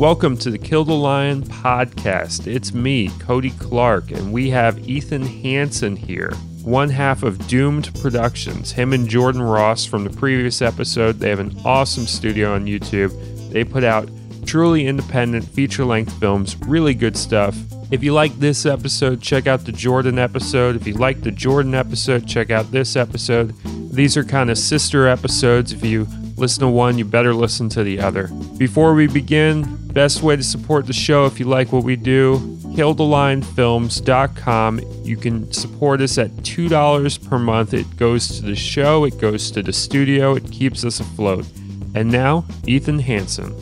Welcome to the Kill the Lion podcast. It's me, Cody Clarke, and we have Ethan Hansen here, one half of Doomed Productions. Him and Jordan Ross from the previous episode. They have an awesome studio on YouTube. They put out truly independent feature length films, really good stuff. If you like this episode, check out the Jordan episode. If you like the Jordan episode, check out this episode. These are kind of sister episodes. If you listen to one, you better listen to the other. Before we begin, best way to support the show if you like what we do, killthelionFilms.com. You can support us at $2 per month. It goes to the show, it goes to the studio, it keeps us afloat. And now, Ethan Hansen.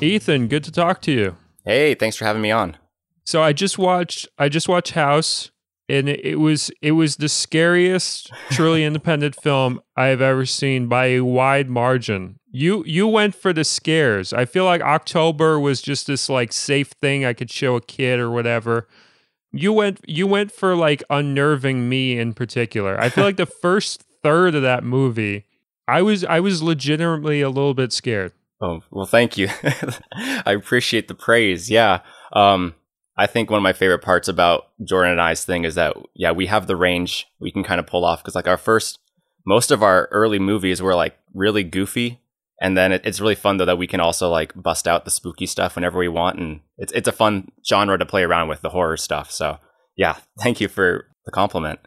Ethan, good to talk to you. Hey, thanks for having me on. So I just watched I just watched House and it was it was the scariest truly independent film I've ever seen by a wide margin. You you went for the scares. I feel like October was just this like safe thing I could show a kid or whatever. You went you went for like unnerving me in particular. I feel like the first third of that movie I was I was legitimately a little bit scared. Oh, well thank you. I appreciate the praise. Yeah. Um I think one of my favorite parts about Jordan and I's thing is that yeah, we have the range we can kind of pull off because like our first, most of our early movies were like really goofy, and then it, it's really fun though that we can also like bust out the spooky stuff whenever we want, and it's it's a fun genre to play around with the horror stuff. So yeah, thank you for the compliment.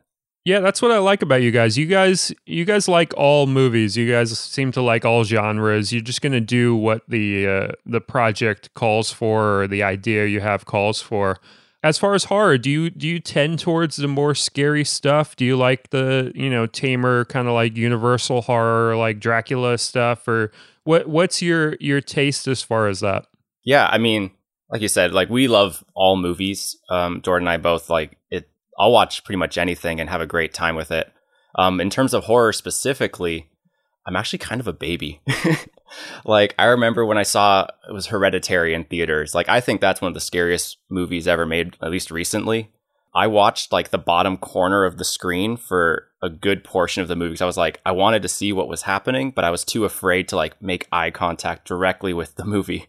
Yeah, that's what I like about you guys. You guys you guys like all movies. You guys seem to like all genres. You're just going to do what the uh, the project calls for or the idea you have calls for. As far as horror, do you do you tend towards the more scary stuff? Do you like the, you know, tamer kind of like universal horror like Dracula stuff or what what's your your taste as far as that? Yeah, I mean, like you said, like we love all movies. Um Jordan and I both like it I'll watch pretty much anything and have a great time with it. Um, in terms of horror specifically, I'm actually kind of a baby. like I remember when I saw it was Hereditary in theaters. Like I think that's one of the scariest movies ever made, at least recently. I watched like the bottom corner of the screen for a good portion of the movie. I was like, I wanted to see what was happening, but I was too afraid to like make eye contact directly with the movie.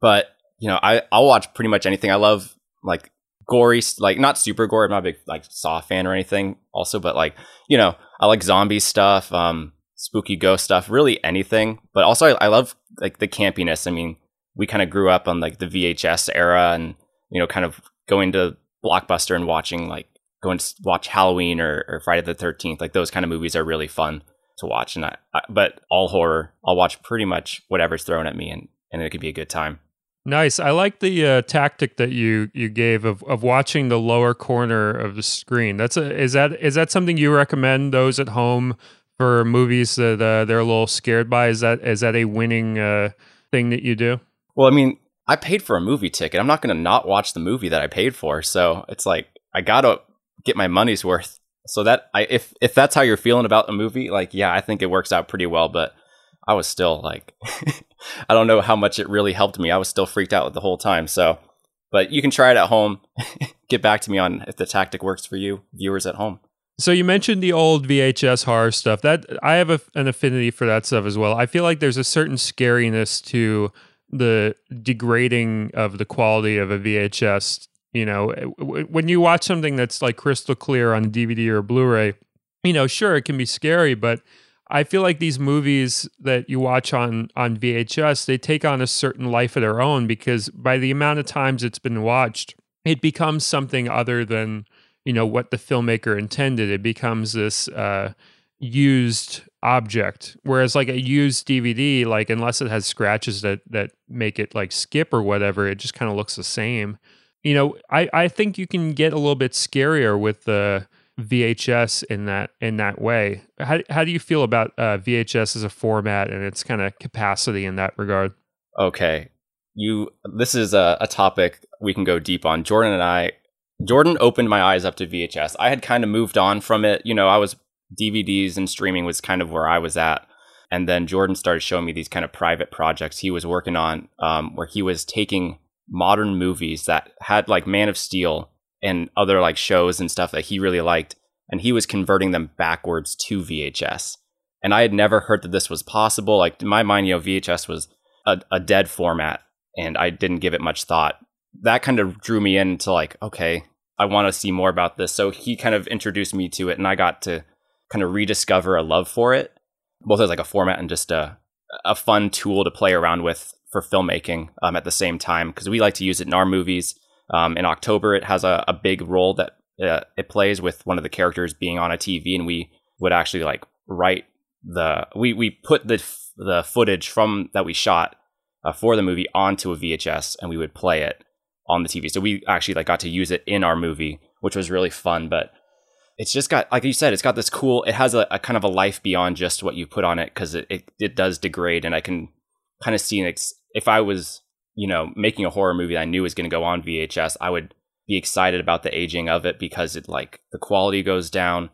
But you know, I I'll watch pretty much anything. I love like gory, like not super gory. I'm not a big like Saw fan or anything. Also, but like you know, I like zombie stuff, um, spooky ghost stuff, really anything. But also, I, I love like the campiness. I mean, we kind of grew up on like the VHS era, and you know, kind of going to Blockbuster and watching like going to watch Halloween or, or Friday the Thirteenth. Like those kind of movies are really fun to watch. And I, I, but all horror, I'll watch pretty much whatever's thrown at me, and and it could be a good time. Nice. I like the uh, tactic that you you gave of of watching the lower corner of the screen. That's a is that is that something you recommend those at home for movies that uh, they're a little scared by? Is that is that a winning uh, thing that you do? Well, I mean, I paid for a movie ticket. I'm not going to not watch the movie that I paid for. So it's like I got to get my money's worth. So that I if if that's how you're feeling about a movie, like yeah, I think it works out pretty well. But I was still like, I don't know how much it really helped me. I was still freaked out the whole time. So, but you can try it at home. Get back to me on if the tactic works for you, viewers at home. So you mentioned the old VHS horror stuff. That I have a, an affinity for that stuff as well. I feel like there's a certain scariness to the degrading of the quality of a VHS. You know, eh, when you watch something that's like crystal clear on DVD or Blu-ray, you know, sure it can be scary, but I feel like these movies that you watch on on VHS, they take on a certain life of their own because by the amount of times it's been watched, it becomes something other than you know what the filmmaker intended. It becomes this uh, used object. Whereas like a used DVD, like unless it has scratches that that make it like skip or whatever, it just kind of looks the same. You know, I I think you can get a little bit scarier with the VHS in that in that way. How how do you feel about uh, VHS as a format and its kind of capacity in that regard? Okay, you. This is a, a topic we can go deep on. Jordan and I. Jordan opened my eyes up to VHS. I had kind of moved on from it. You know, I was DVDs and streaming was kind of where I was at. And then Jordan started showing me these kind of private projects he was working on, um, where he was taking modern movies that had like Man of Steel and other like shows and stuff that he really liked. And he was converting them backwards to VHS. And I had never heard that this was possible. Like in my mind, you know, VHS was a, a dead format. and I didn't give it much thought. That kind of drew me into like, okay, I want to see more about this. So he kind of introduced me to it, and I got to kind of rediscover a love for it, both as like a format and just a a fun tool to play around with for filmmaking um, at the same time because we like to use it in our movies. Um, in October, it has a, a big role that uh, it plays with one of the characters being on a TV, and we would actually like write the we we put the the footage from that we shot uh, for the movie onto a VHS, and we would play it on the TV. So we actually like got to use it in our movie, which was really fun. But it's just got like you said, it's got this cool. It has a, a kind of a life beyond just what you put on it because it, it, it does degrade, and I can kind of see an ex- if I was you know making a horror movie I knew was going to go on VHS, I would be excited about the aging of it because it like the quality goes down,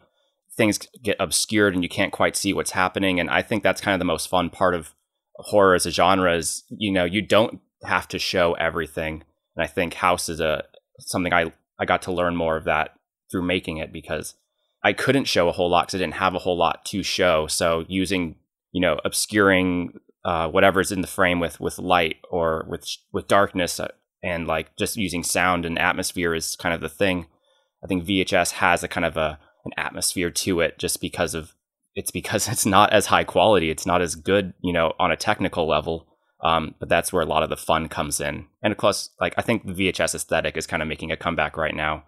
things get obscured, and you can't quite see what's happening. And I think that's kind of the most fun part of horror as a genre is you know you don't have to show everything and I think House is a something I I got to learn more of that through making it because I couldn't show a whole lot because I didn't have a whole lot to show. So using you know obscuring uh, whatever's in the frame with with light or with with darkness uh, and like just using sound and atmosphere is kind of the thing. I think VHS has a kind of a an atmosphere to it just because of it's because it's not as high quality. It's not as good, you know, on a technical level. Um, but that's where a lot of the fun comes in. And of course, like I think the VHS aesthetic is kind of making a comeback right now.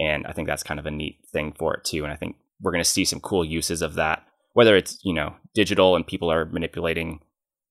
And I think that's kind of a neat thing for it too. And I think we're going to see some cool uses of that, whether it's, you know, digital and people are manipulating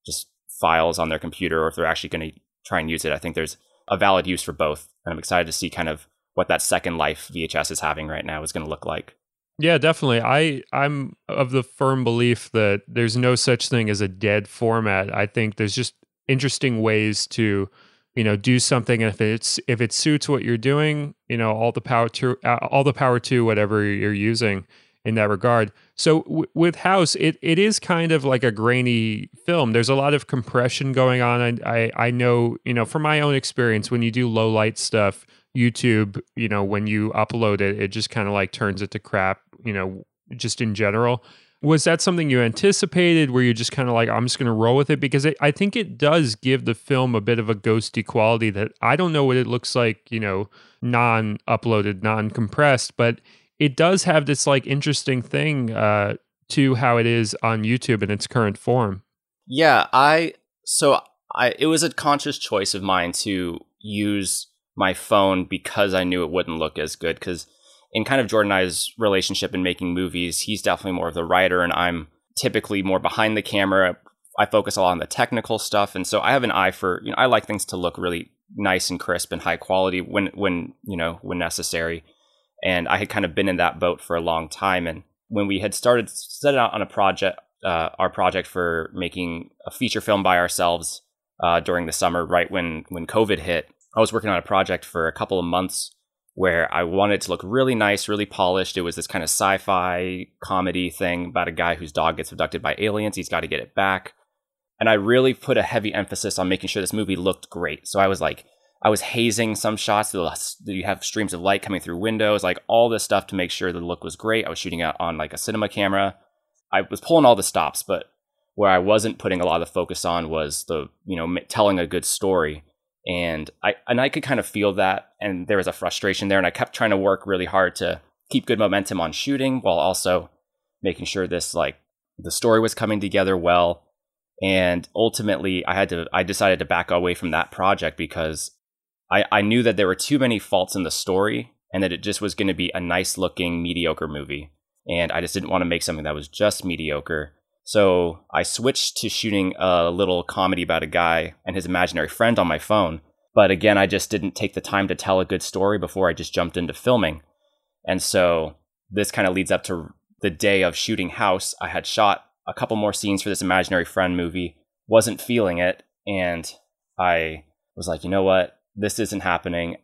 just files on their computer or if they're actually going to try and use it. I think there's a valid use for both. And I'm excited to see kind of what that second life VHS is having right now is going to look like. Yeah, definitely. I I'm of the firm belief that there's no such thing as a dead format. I think there's just interesting ways to you know do something and if it's if it suits what you're doing, you know, all the power to uh, all the power to whatever you're using in that regard. So w- with House, it it is kind of like a grainy film. There's a lot of compression going on. I I, I know, you know, from my own experience when you do low light stuff, YouTube, you know, when you upload it, it just kind of like turns it to crap you know, just in general. Was that something you anticipated? Were you just kind of like, I'm just going to roll with it? Because it, I think it does give the film a bit of a ghosty quality that I don't know what it looks like, you know, non uploaded, non compressed, but it does have this like interesting thing uh, to how it is on YouTube in its current form. Yeah, I, so I, it was a conscious choice of mine to use my phone because I knew it wouldn't look as good. Because in kind of Jordan and I's relationship in making movies, he's definitely more of the writer, and I'm typically more behind the camera. I focus a lot on the technical stuff, and so I have an eye for you know I like things to look really nice and crisp and high quality when when you know when necessary. And I had kind of been in that boat for a long time, and when we had started set out on a project, uh, our project for making a feature film by ourselves uh, during the summer, right when when COVID hit, I was working on a project for a couple of months where I wanted to look really nice, really polished. It was this kind of sci fi comedy thing about a guy whose dog gets abducted by aliens. He's got to get it back. And I really put a heavy emphasis on making sure this movie looked great. So I was like, I was hazing some shots. You have streams of light coming through windows, like all this stuff to make sure the look was great. I was shooting out on like a cinema camera. I was pulling all the stops, but where I wasn't putting a lot of the focus on was the, you know, telling a good story and I and I could kind of feel that, and there was a frustration there, and I kept trying to work really hard to keep good momentum on shooting while also making sure this like the story was coming together well. And ultimately, I had to I decided to back away from that project because I I knew that there were too many faults in the story, and that it just was going to be a nice looking mediocre movie, and I just didn't want to make something that was just mediocre. So I switched to shooting a little comedy about a guy and his imaginary friend on my phone. But again, I just didn't take the time to tell a good story before I just jumped into filming. And so this kind of leads up to the day of shooting House. I had shot a couple more scenes for this imaginary friend movie, wasn't feeling it. And I was like, you know what? This isn't happening.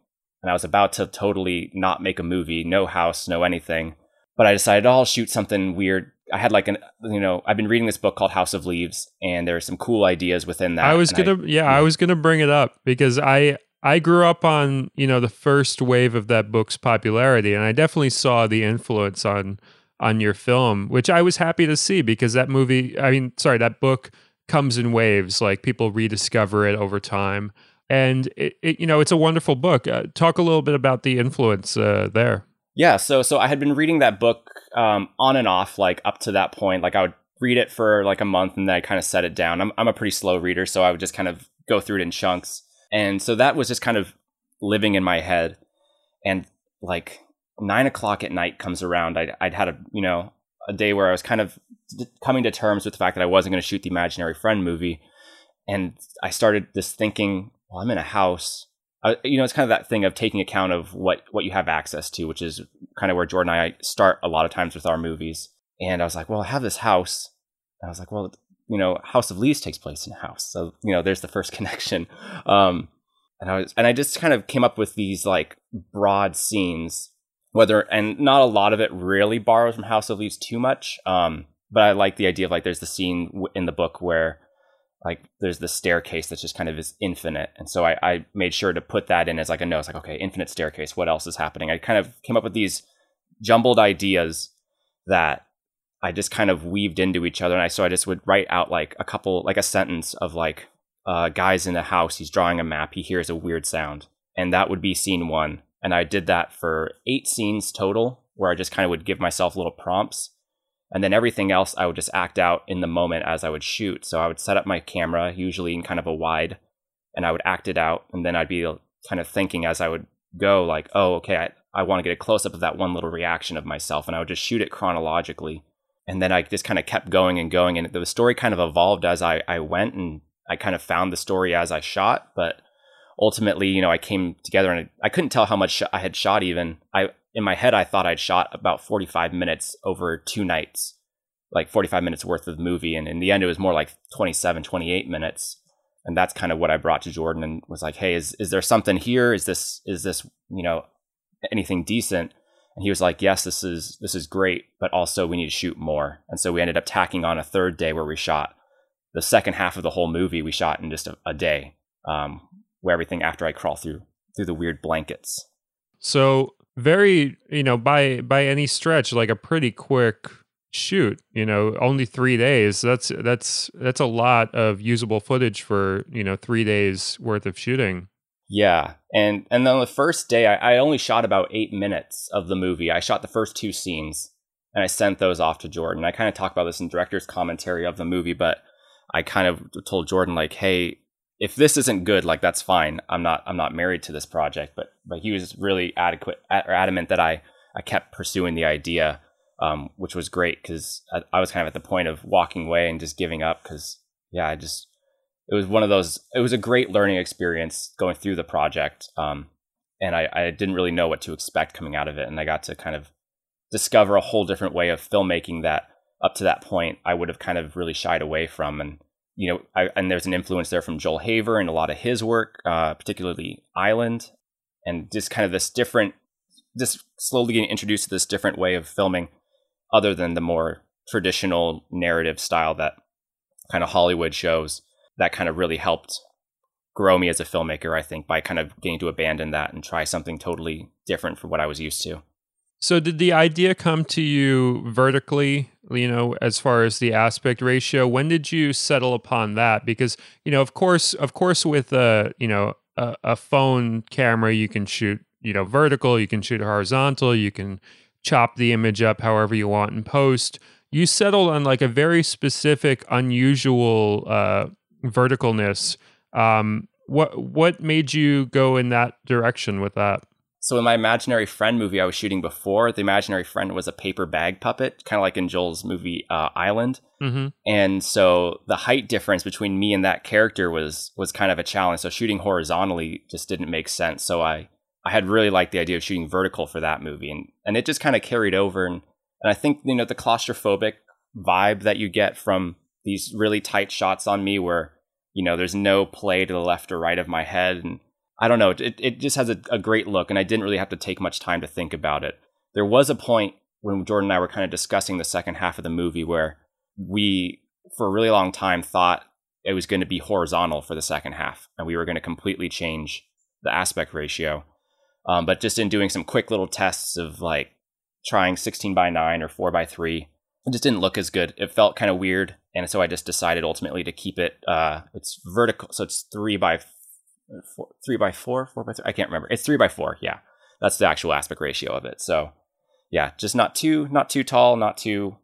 And I was about to totally not make a movie, no house, no anything. But I decided, oh, I'll shoot something weird I had like an you know I've been reading this book called House of Leaves and there are some cool ideas within that. I was gonna I, yeah, I was gonna bring it up because I I grew up on you know the first wave of that book's popularity and I definitely saw the influence on on your film, which I was happy to see because that movie I mean sorry that book comes in waves like people rediscover it over time. And it, it, you know it's a wonderful book. Uh, talk a little bit about the influence uh, there. Yeah, so so I had been reading that book um, on and off, like up to that point. Like I would read it for like a month, and then I kind of set it down. I'm I'm a pretty slow reader, so I would just kind of go through it in chunks, and so that was just kind of living in my head. And like nine o'clock at night comes around, I'd I'd had a you know a day where I was kind of coming to terms with the fact that I wasn't going to shoot the imaginary friend movie, and I started this thinking, well, I'm in a house. Uh, you know, it's kind of that thing of taking account of what what you have access to, which is kind of where Jordan and I start a lot of times with our movies. And I was like, well, I have this house. And I was like, well, you know, House of Leaves takes place in a house, so you know, there's the first connection. Um, and I was, and I just kind of came up with these like broad scenes, whether and not a lot of it really borrows from House of Leaves too much. Um, but I like the idea of like there's the scene in the book where like there's the staircase that's just kind of is infinite. And so I, I made sure to put that in as like a note. It's like okay infinite staircase. What else is happening? I kind of came up with these jumbled ideas that i just kind of weaved into each other. And i so i just would write out like a couple like a sentence of like uh guys in the house. He's drawing a map. He hears a weird sound. And that would be scene one. And i did that for eight scenes total where i just kind of would give myself little prompts and then everything else I would just act out in the moment as I would shoot. So I would set up my camera, usually in kind of a wide, and I would act it out. And then I'd be uh, kind of thinking as I would go, like, oh, okay, I, I want to get a close up of that one little reaction of myself. And I would just shoot it chronologically. And then I just kind of kept going and going. And the story kind of evolved as I, I went. And I kind of found the story as I shot. But ultimately, you know, I came together and I, I couldn't tell how much I had shot even. I, in my head, I thought I'd shot about 45 minutes over two nights, like 45 minutes worth of movie. And in the end, it was more like 27, 28 minutes. And that's kind of what I brought to Jordan and was like, Hey, is, is there something here? Is this, is this, you know, anything decent? And he was like, yes, this is, this is great, but also we need to shoot more. And so we ended up tacking on a third day where we shot the second half of the whole movie. We shot in just a, a day, um, where everything after I crawl through, through the weird blankets. So very you know by by any stretch like a pretty quick shoot you know only three days. That's that's that's a lot of usable footage for you know three days worth of shooting. Yeah and and then the first day I, I only shot about eight minutes of the movie. I shot the first two scenes and i sent those off to jordan. I kind of talk about this in director's commentary of the movie but i kind of told jordan like hey if this isn't good, like that's fine. I'm not I'm not married to this project, but but he was really adequate or adamant that I I kept pursuing the idea, um, which was great because I, I, was kind of at the point of walking away and just giving up because yeah, I just it was one of those. It was a great learning experience going through the project, um, and I, I didn't really know what to expect coming out of it, and I got to kind of discover a whole different way of filmmaking that up to that point I would have kind of really shied away from and you know, I, and there's an influence there from Joel Haver and a lot of his work, uh, particularly Island, and just kind of this different, just slowly getting introduced to this different way of filming, other than the more traditional narrative style that kind of Hollywood shows. That kind of really helped grow me as a filmmaker, I think, by kind of getting to abandon that and try something totally different from what I was used to. So, did the idea come to you vertically, you know, as far as the aspect ratio? When did you settle upon that? Because, you know, of course, of course, with a, you know, a, a phone camera, you can shoot, you know, vertical, you can shoot horizontal, you can chop the image up however you want in post. You settled on like a very specific, unusual uh, verticalness. Um, what what made you go in that direction with that? So in my imaginary friend movie I was shooting before, the imaginary friend was a paper bag puppet, kind of like in Joel's movie uh, Island. Mm-hmm. And so the height difference between me and that character was was kind of a challenge. So shooting horizontally just didn't make sense. So I I had really liked the idea of shooting vertical for that movie, and and it just kind of carried over. And and I think you know the claustrophobic vibe that you get from these really tight shots on me, where you know there's no play to the left or right of my head, and I don't know. It, it just has a, a great look, and I didn't really have to take much time to think about it. There was a point when Jordan and I were kind of discussing the second half of the movie where we, for a really long time, thought it was going to be horizontal for the second half, and we were going to completely change the aspect ratio. Um, but just in doing some quick little tests of like trying 16 by 9 or 4 by 3, it just didn't look as good. It felt kind of weird, and so I just decided ultimately to keep it. Uh, it's vertical, so it's three by four, three by four, four by three. I can't remember. It's three by four. Yeah, that's the actual aspect ratio of it. So yeah, just not too not too tall, not too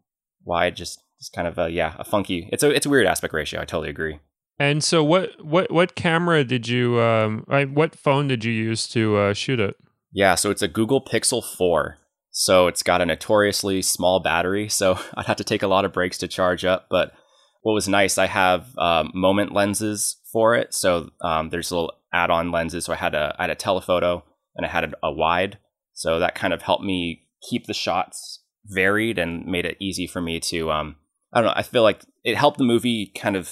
wide. Just just kind of a yeah a funky. It's a it's a weird aspect ratio. I totally agree. And so, what what what camera did you um? What phone did you use to uh, shoot it? Yeah, so it's a Google Pixel Four. So it's got a notoriously small battery, so I'd have to take a lot of breaks to charge up. But what was nice, I have um, moment lenses for it. So um, there's little add-on lenses. So I had a I had a telephoto and I had a, a wide. So that kind of helped me keep the shots varied and made it easy for me to um, I don't know. I feel like it helped the movie kind of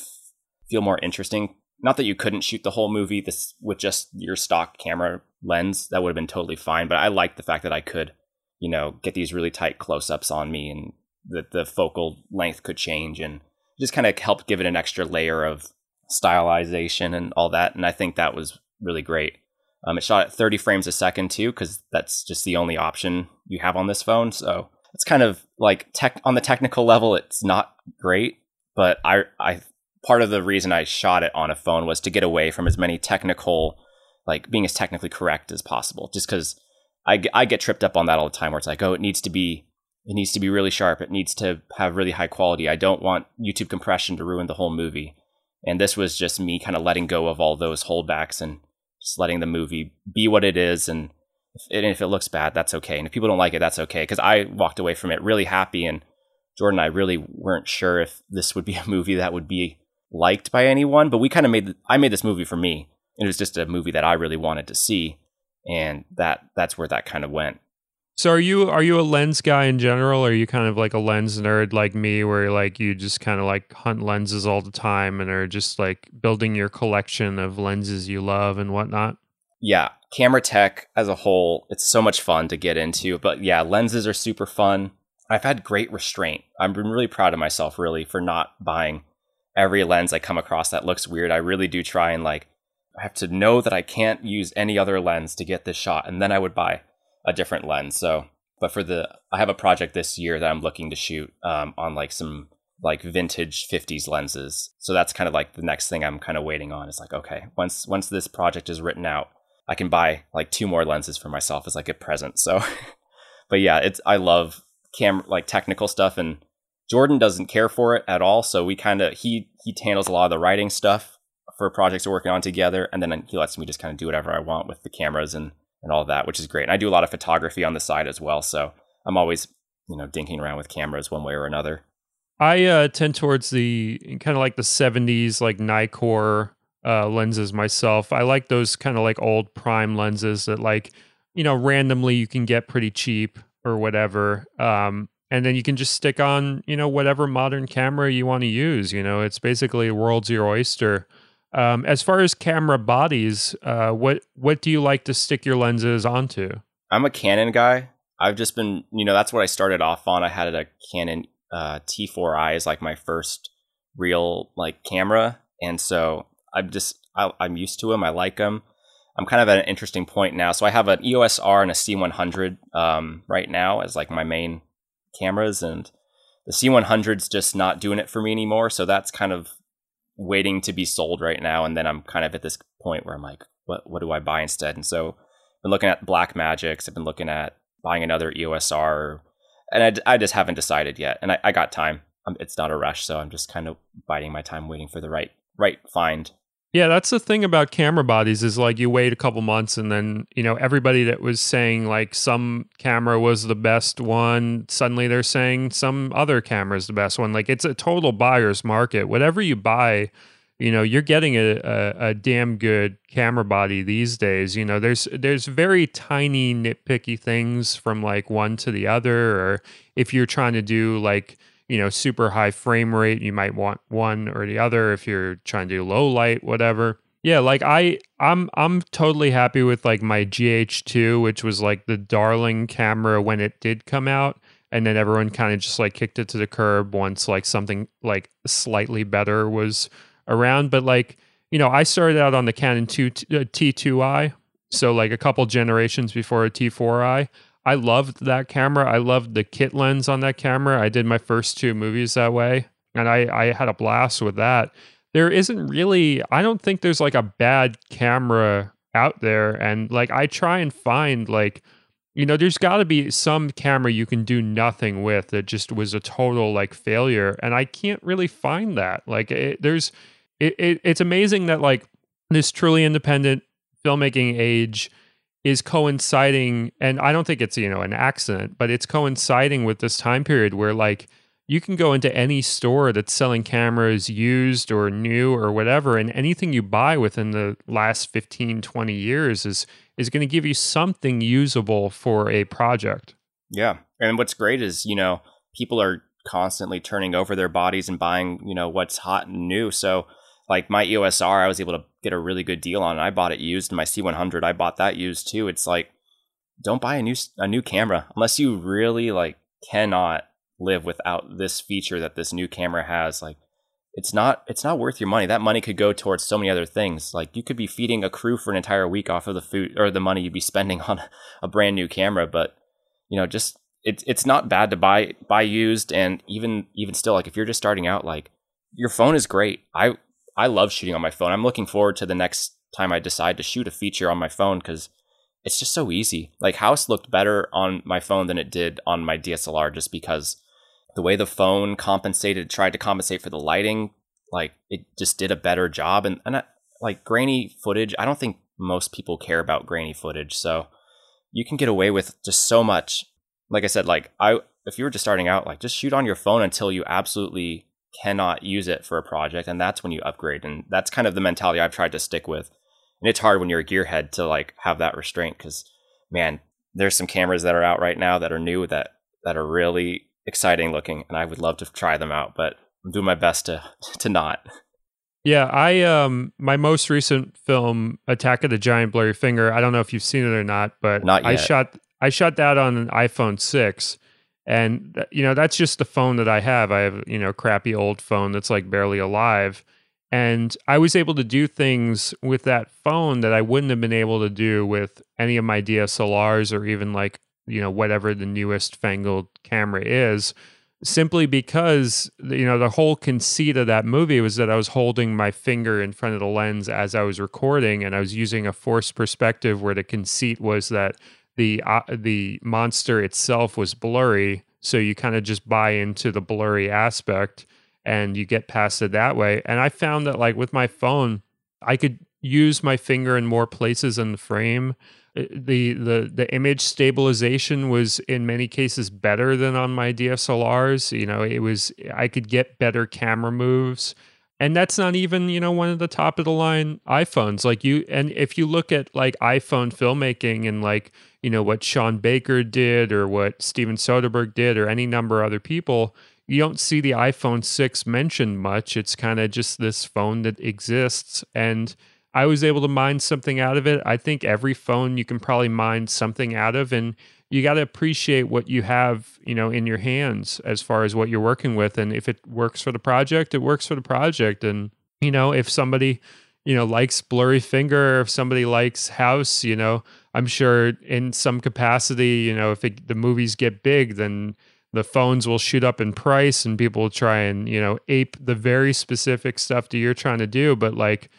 feel more interesting. Not that you couldn't shoot the whole movie this with just your stock camera lens. That would have been totally fine. But I liked the fact that I could, you know, get these really tight close-ups on me and that the focal length could change and just kind of helped give it an extra layer of stylization and all that. And I think that was really great. Um, it shot at 30 frames a second too, because that's just the only option you have on this phone. So it's kind of like tech on the technical level, it's not great. But I, I part of the reason I shot it on a phone was to get away from as many technical, like being as technically correct as possible. Just because I, I get tripped up on that all the time, where it's like, oh, it needs to be it needs to be really sharp. It needs to have really high quality. I don't want YouTube compression to ruin the whole movie. And this was just me kind of letting go of all those holdbacks and just letting the movie be what it is. And if it, if it looks bad, that's okay. And if people don't like it, that's okay. Because I walked away from it really happy. And Jordan and I really weren't sure if this would be a movie that would be liked by anyone. But we kind of made, I made this movie for me. It was just a movie that I really wanted to see. And that that's where that kind of went. So are you are you a lens guy in general? Are you kind of like a lens nerd like me, where like you just kind of like hunt lenses all the time and are just like building your collection of lenses you love and whatnot? Yeah, camera tech as a whole, it's so much fun to get into. But yeah, lenses are super fun. I've had great restraint. I've been really proud of myself, really, for not buying every lens I come across that looks weird. I really do try and like, I have to know that I can't use any other lens to get this shot, and then I would buy a different lens. So, but for the, I have a project this year that I'm looking to shoot um, on like some like vintage 50s lenses. So that's kind of like the next thing I'm kind of waiting on. Is like, okay, once once this project is written out, I can buy like two more lenses for myself as like a present. So, but yeah, it's I love cam like technical stuff and Jordan doesn't care for it at all. So we kind of he he handles a lot of the writing stuff for projects we're working on together, and then he lets me just kind of do whatever I want with the cameras and and all that, which is great. And I do a lot of photography on the side as well, so I'm always you know dinking around with cameras one way or another. I uh, tend towards the kind of like the 70s, like Nikkor uh, lenses myself. I like those kind of like old prime lenses that like you know randomly you can get pretty cheap or whatever. Um, and then you can just stick on you know whatever modern camera you want to use. You know, it's basically world's your oyster. Um, as far as camera bodies, uh, what what do you like to stick your lenses onto? I'm a Canon guy. I've just been, you know, that's what I started off on. I had a Canon uh, T4i as like my first real like camera, and so I'm just I, am used to them. I like them. I'm kind of at an interesting point now. So I have an EOS R and a C100 um, right now as like my main cameras, and the C100's just not doing it for me anymore. So that's kind of waiting to be sold right now. And then I'm kind of at this point where I'm like, what what do I buy instead? And so I've been looking at Blackmagics. I've been looking at buying another EOSR, and I, I just haven't decided yet. And I, I got time. I'm, it's not a rush, so I'm just kind of biding my time, waiting for the right right find. Yeah, that's the thing about camera bodies is like you wait a couple months and then, you know, everybody that was saying like some camera was the best one, suddenly they're saying some other camera is the best one. Like it's a total buyer's market. Whatever you buy, you know, you're getting a, a, a damn good camera body these days. You know, there's there's very tiny nitpicky things from like one to the other, or if you're trying to do like you know super high frame rate you might want one or the other if you're trying to do low light whatever. Yeah like i i'm i'm totally happy with like my gh2 which was like the darling camera when it did come out and then everyone kind of just like kicked it to the curb once like something like slightly better was around. But like you know i started out on the canon 2 t2i uh, so like a couple generations before a t4i I loved that camera. I loved the kit lens on that camera. I did my first two movies that way, and I, I had a blast with that. there isn't really I don't think there's like a bad camera out there and like I try and find like you know there's got to be some camera you can do nothing with that just was a total like failure and I can't really find that like it, there's it, it it's amazing that like this truly independent filmmaking age is coinciding and I don't think it's you know an accident but it's coinciding with this time period where like you can go into any store that's selling cameras used or new or whatever and anything you buy within the last 15 20 years is is going to give you something usable for a project. Yeah and what's great is you know people are constantly turning over their bodies and buying you know what's hot and new so like my EOS R I was able to get a really good deal on I bought it used and my C100 I bought that used too. It's like don't buy a new a new camera unless you really like cannot live without this feature that this new camera has. Like it's not it's not worth your money. That money could go towards so many other things. Like you could be feeding a crew for an entire week off of the food or the money you'd be spending on a brand new camera but you know just it's it's not bad to buy buy used and even even still like if you're just starting out like your phone is great. I i love shooting on my phone i'm looking forward to the next time i decide to shoot a feature on my phone because it's just so easy like house looked better on my phone than it did on my dslr just because the way the phone compensated, tried to compensate for the lighting, like it just did a better job. And, and I, like grainy footage, I don't think most people care about grainy footage. So you can get away with just so much. Like I said, like I, if you were just starting out, like just shoot on your phone until you absolutely cannot use it for a project. And that's when you upgrade. And that's kind of the mentality I've tried to stick with. And it's hard when you're a gearhead to like have that restraint because man, there's some cameras that are out right now that are new that, that are really exciting looking, and I would love to try them out, but I'm doing my best to to not. Yeah, I um my most recent film, Attack of the Giant Blurry Finger. I don't know if you've seen it or not, but not I shot I shot that on an iPhone six, and you know that's just the phone that I have. I have you know crappy old phone that's like barely alive, and I was able to do things with that phone that I wouldn't have been able to do with any of my DSLRs or even like you know whatever the newest fangled camera is simply because you know the whole conceit of that movie was that I was holding my finger in front of the lens as I was recording and I was using a forced perspective where the conceit was that the uh, the monster itself was blurry so you kind of just buy into the blurry aspect and you get past it that way and I found that like with my phone I could use my finger in more places in the frame uh, the the the image stabilization was in many cases better than on my DSLRs. You know, it was I could get better camera moves. And that's not even, you know, one of the top of the line iPhones. Like you and if you look at like iPhone filmmaking and like, you know, what Sean Baker did or what Steven Soderbergh did or any number of other people, you don't see the iPhone 6 mentioned much. It's kind of just this phone that exists and I was able to mine something out of it. I think every phone you can probably mine something out of and you got to appreciate what you have, you know, in your hands as far as what you're working with and if it works for the project, it works for the project and you know, if somebody you know likes blurry finger if somebody likes house you know i'm sure in some capacity you know if it, the movies get big then the phones will shoot up in price and people will try and you know ape the very specific stuff that you're trying to do. But like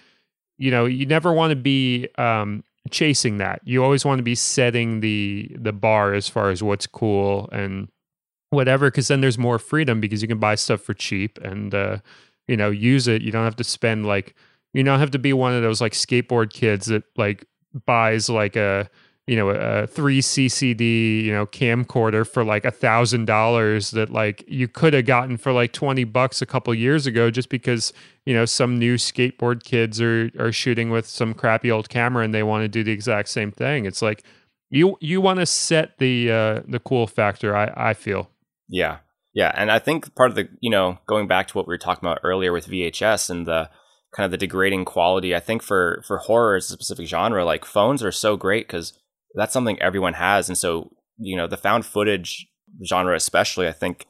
you know you never want to be um, chasing that. You always want to be setting the the bar as far as what's cool and whatever because then there's more freedom because you can buy stuff for cheap and uh, you know use it. You don't have to spend like you don't have to be one of those like skateboard kids that like buys like a you know a three ccd you know camcorder for like a thousand dollars that like you could have gotten for like 20 bucks a couple years ago just because you know some new skateboard kids are are shooting with some crappy old camera and they want to do the exact same thing. It's like you you want to set the uh the cool factor i i feel. Yeah. Yeah and i think part of the you know going back to what we were talking about earlier with vhs and the kind of the degrading quality i think for for horror as a specific genre like phones are so great because that's something everyone has. And so, you know, the found footage genre, especially, I think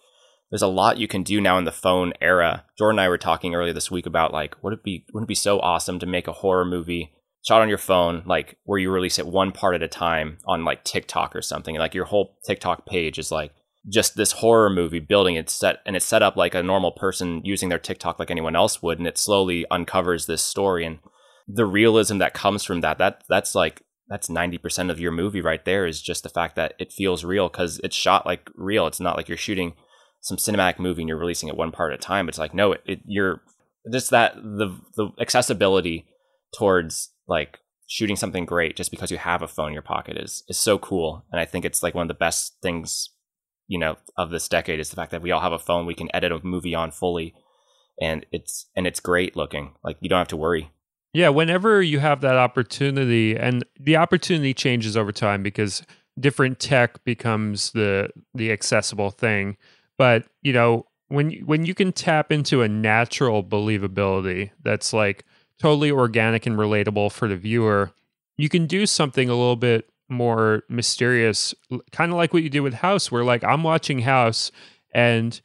there's a lot you can do now in the phone era. Jordan and I were talking earlier this week about like, would it be, wouldn't it be so awesome to make a horror movie shot on your phone, like where you release it one part at a time on like TikTok or something. Like your whole TikTok page is like just this horror movie building it set and it's set up like a normal person using their TikTok like anyone else would, and it slowly uncovers this story and the realism that comes from that. That that's like that's 90% of your movie right there is just the fact that it feels real because it's shot like real. It's not like you're shooting some cinematic movie and you're releasing it one part at a time. It's like, no, it, it, you're just that the, the accessibility towards like shooting something great just because you have a phone in your pocket is, is so cool. And I think it's like one of the best things, you know, of this decade is the fact that we all have a phone. We can edit a movie on fully and it's, and it's great looking. Like you don't have to worry yeah, whenever you have that opportunity, and the opportunity changes over time because different tech becomes the the accessible thing. But you know, when when you can tap into a natural believability that's like totally organic and relatable for the viewer, you can do something a little bit more mysterious, kind of like what you do with House, where like I'm watching House and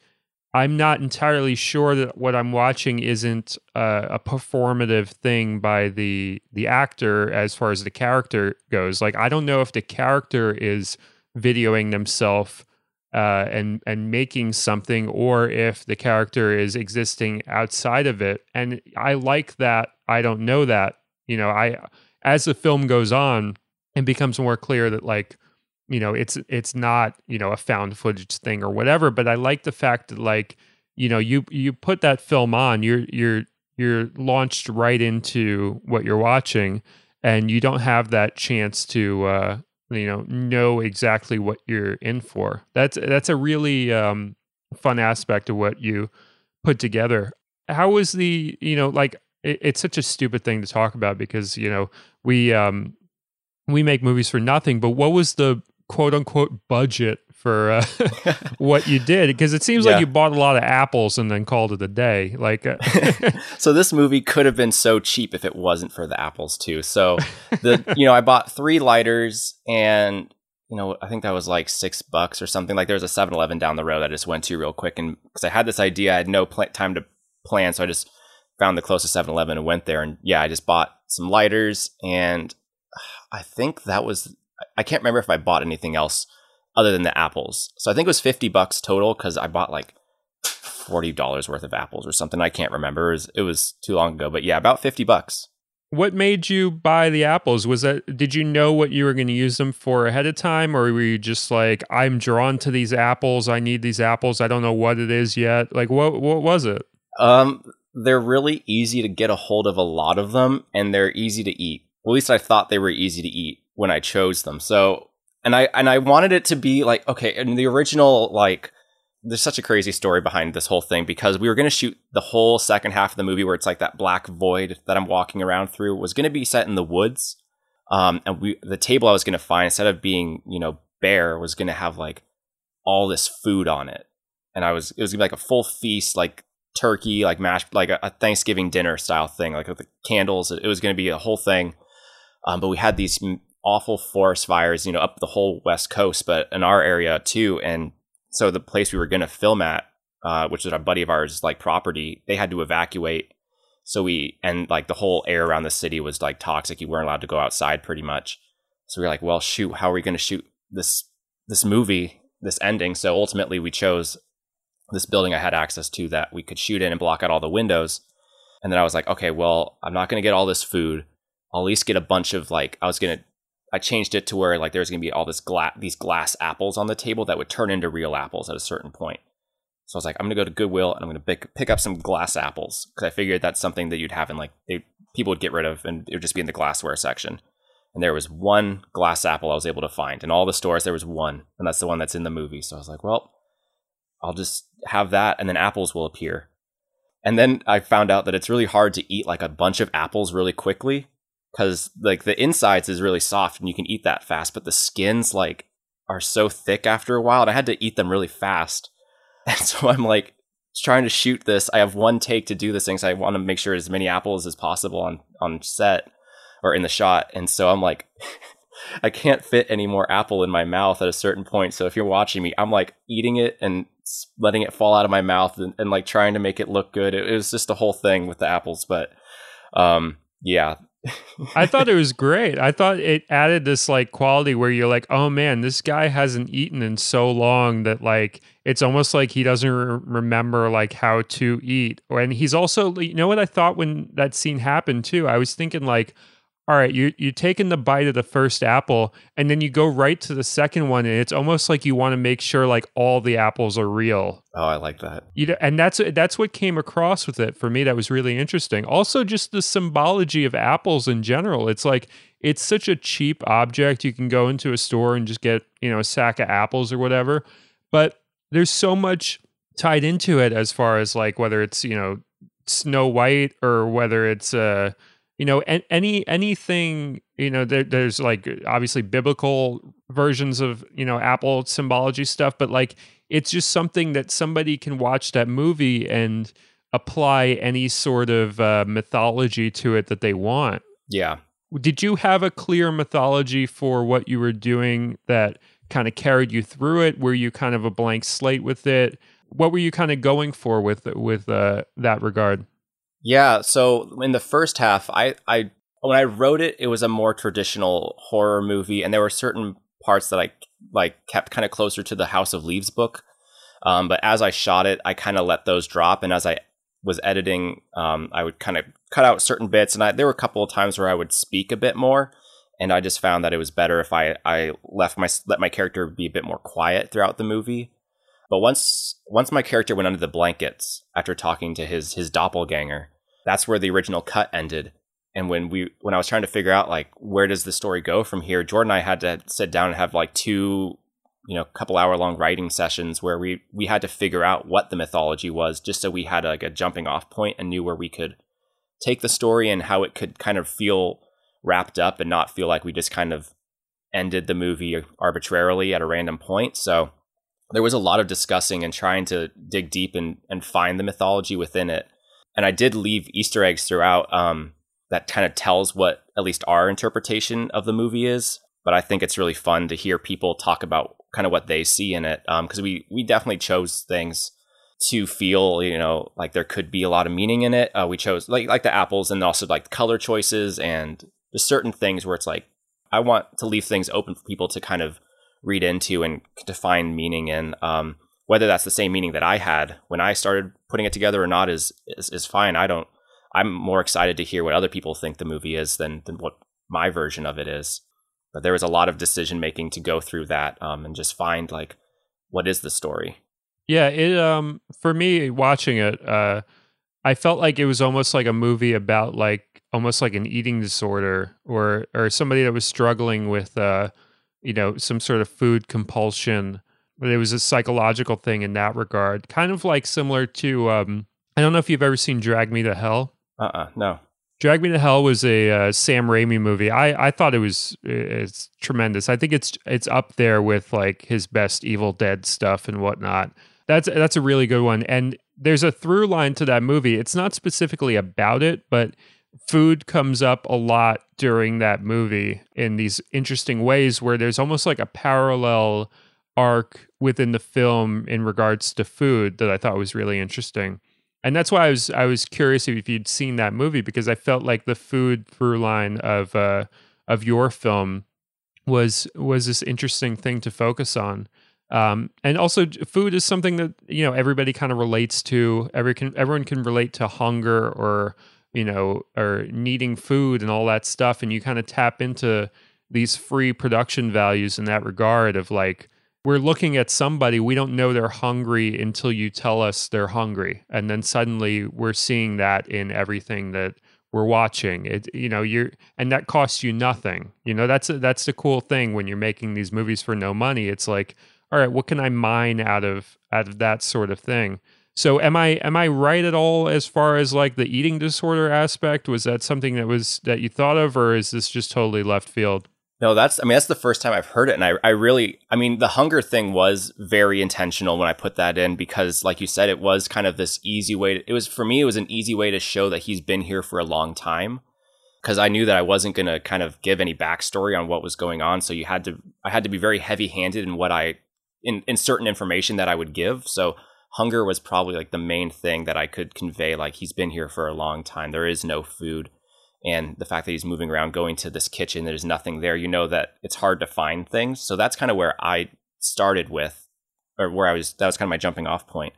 I'm not entirely sure that what I'm watching isn't uh, a performative thing by the the actor as far as the character goes. Like I don't know if the character is videoing themselves uh, and and making something, or if the character is existing outside of it. And I like that. I don't know that. You know, I as the film goes on, it becomes more clear that like you know it's it's not you know a found footage thing or whatever but i like the fact that like you know you you put that film on you're you're you're launched right into what you're watching and you don't have that chance to uh you know know exactly what you're in for. That's that's a really um fun aspect of what you put together. How was the you know like it, it's such a stupid thing to talk about because you know we um we make movies for nothing but what was the quote unquote budget for uh, what you did? Because it seems yeah. like you bought a lot of apples and then called it a day like uh, so this movie could have been so cheap if it wasn't for the apples too. So the you know i bought three lighters and you know i think that was like six bucks or something. Like there was a 7-eleven down the road i just went to real quick and because i had this idea i had no pl- time to plan so i just found the closest 7-eleven and went there and yeah i just bought some lighters and i think that was I can't remember if I bought anything else other than the apples. So I think it was 50 bucks total because I bought like $40 worth of apples or something. I can't remember. It was, it was too long ago, but yeah, about 50 bucks. What made you buy the apples? Was that did you know what you were going to use them for ahead of time or were you just like I'm drawn to these apples, I need these apples, I don't know what it is yet? Like what what was it? Um they're really easy to get a hold of a lot of them and they're easy to eat. At least I thought they were easy to eat when I chose them. So, and I and I wanted it to be like okay, and the original like there's such a crazy story behind this whole thing because we were going to shoot the whole second half of the movie where it's like that black void that I'm walking around through was going to be set in the woods. Um, and we the table I was going to find instead of being you know bare was going to have like all this food on it, and I was it was gonna be like a full feast like turkey like mashed like a, a Thanksgiving dinner style thing like with the candles. It was going to be a whole thing. Um, but we had these awful forest fires, you know, up the whole west coast, but in our area too. And so the place we were going to film at, uh, which is a buddy of ours, like property, they had to evacuate. So we and like the whole air around the city was like toxic. You weren't allowed to go outside, pretty much. So we were like, well, shoot, how are we going to shoot this this movie, this ending? So ultimately, we chose this building I had access to that we could shoot in and block out all the windows. And then I was like, okay, well, I'm not going to get all this food. I'll at least get a bunch of like I was to I changed it to where like there's to be all this glass these glass apples on the table that would turn into real apples at a certain point. So I was like, I'm to go to Goodwill and I'm to pick pick up some glass apples because I figured that's something that you'd have in like they, people would get rid of and it would just be in the glassware section. And there was one glass apple I was able to find in all the stores. There was one, and that's the one that's in the movie. So I was like, well, I'll just have that, and then apples will appear. And then I found out that it's really hard to eat like a bunch of apples really quickly because like the insides is really soft and you can eat that fast, but the skins like are so thick after a while, and I had to eat them really fast. And so I'm like trying to shoot this. I have one take to do this thing, so I want to make sure as many apples as possible on on set or in the shot. And so I'm like, I can't fit any more apple in my mouth at a certain point. So if you're watching me, I'm like eating it and letting it fall out of my mouth and, and like trying to make it look good. It, it was just a whole thing with the apples, but um, yeah, I thought it was great. I thought it added this like quality where you're like, oh man, this guy hasn't eaten in so long that like it's almost like he doesn't re- remember like how to eat. And he's also, you know what I thought when that scene happened too? I was thinking like, all right, you you taking the bite of the first apple, and then you go right to the second one, and it's almost like you want to make sure like all the apples are real. Oh, I like that. You know, and that's that's what came across with it for me. That was really interesting. Also, just the symbology of apples in general. It's like it's such a cheap object. You can go into a store and just get you know a sack of apples or whatever, but there's so much tied into it as far as like whether it's you know Snow White or whether it's uh you know any anything you know there, there's like obviously biblical versions of you know apple symbology stuff but like it's just something that somebody can watch that movie and apply any sort of uh, mythology to it that they want. Yeah. Did you have a clear mythology for what you were doing that kind of carried you through it? Were you kind of a blank slate with it? What were you kind of going for with with uh, that regard yeah, so in the first half, I, I when I wrote it, it was a more traditional horror movie, and there were certain parts that I like kept kind of closer to the House of Leaves book. Um, but as I shot it, I kind of let those drop, and as I was editing, um, I would kind of cut out certain bits, and I, there were a couple of times where I would speak a bit more, and I just found that it was better if I I left my let my character be a bit more quiet throughout the movie. But once once my character went under the blankets after talking to his his doppelganger, that's where the original cut ended. And when we when I was trying to figure out like where does the story go from here, Jordan and I had to sit down and have like two, you know, couple hour long writing sessions where we we had to figure out what the mythology was, just so we had like a jumping off point and knew where we could take the story and how it could kind of feel wrapped up and not feel like we just kind of ended the movie arbitrarily at a random point. So there was a lot of discussing and trying to dig deep and, and find the mythology within it and I did leave Easter eggs throughout um, that kind of tells what at least our interpretation of the movie is. But I think it's really fun to hear people talk about kind of what they see in it because um, we we definitely chose things to feel you know like there could be a lot of meaning in it. Uh, we chose like like the apples and also like color choices and there's certain things where it's like I want to leave things open for people to kind of read into and to find meaning in. Um, whether that's the same meaning that I had when I started putting it together or not is, is is fine. I don't. I'm more excited to hear what other people think the movie is than than what my version of it is. But there was a lot of decision making to go through that um, and just find like what is the story. Yeah, it um for me watching it, uh, I felt like it was almost like a movie about like almost like an eating disorder or or somebody that was struggling with uh you know some sort of food compulsion it was a psychological thing in that regard, kind of like similar to um, I don't know if you've ever seen Drag Me to Hell. Uh uh no. Drag Me to Hell was a uh, Sam Raimi movie. I, I thought it was it's tremendous. I think it's it's up there with like his best Evil Dead stuff and whatnot. That's that's a really good one. And there's a through line to that movie. It's not specifically about it, but food comes up a lot during that movie in these interesting ways where there's almost like a parallel arc within the film in regards to food that I thought was really interesting. And that's why I was I was curious if you'd seen that movie because I felt like the food through line of uh, of your film was was this interesting thing to focus on. Um, and also, food is something that you know everybody kind of relates to. Every can, everyone can relate to hunger or you know or needing food and all that stuff. And you kind of tap into these free production values in that regard of like we're looking at somebody we don't know they're hungry until you tell us they're hungry. And then suddenly we're seeing that in everything that we're watching. It you know you're and that costs you nothing. You know that's that's the cool thing when you're making these movies for no money. It's like all right what can i mine out of out of that sort of thing? So am i am i right at all as far as like the eating disorder aspect? Was that something that was that you thought of or is this just totally left field no, that's, I mean, that's the first time I've heard it. And I, I really, I mean, the hunger thing was very intentional when I put that in because, like you said, it was kind of this easy way. To, it was, for me, it was an easy way to show that he's been here for a long time because I knew that I wasn't going to kind of give any backstory on what was going on. So you had to, I had to be very heavy handed in what I, in, in certain information that I would give. So hunger was probably like the main thing that I could convey. Like he's been here for a long time. There is no food and the fact that he's moving around going to this kitchen there's nothing there you know that it's hard to find things. So that's kind of where i started with or where i was that was kind of my jumping off point.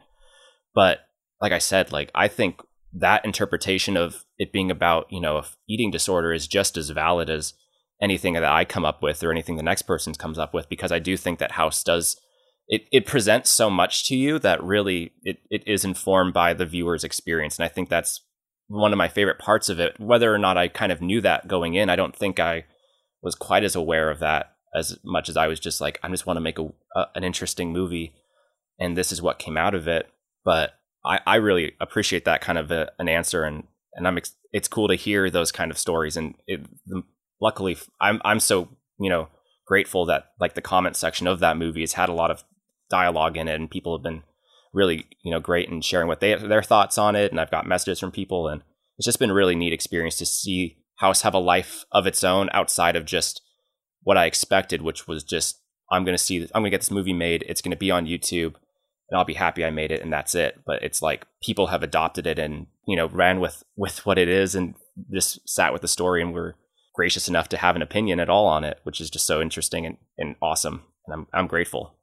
But like i said like i think that interpretation of it being about you know eating disorder is just as valid as anything that i come up with or anything the next person comes up with because i do think that house does it, it presents so much to you that really it, it is informed by the viewer's experience. And i think that's one of my favorite parts of it. Whether or not I kind of knew that going in, I don't think I was quite as aware of that as much as I was just like, I just want to make a, a an interesting movie, and this is what came out of it. But I, I really appreciate that kind of a, an answer, and and I'm ex- it's cool to hear those kind of stories. And it, luckily, I'm I'm so you know grateful that like the comment section of that movie has had a lot of dialogue in it, and people have been really you know great and sharing what they their thoughts on it and i've got messages from people and it's just been a really neat experience to see house have a life of its own outside of just what i expected which was just i'm going to see i'm going to get this movie made it's going to be on youtube and i'll be happy i made it and that's it. But it's like people have adopted it and you know ran with with what it is and just sat with the story and were gracious enough to have an opinion at all on it which is just so interesting and, and awesome and i'm i'm grateful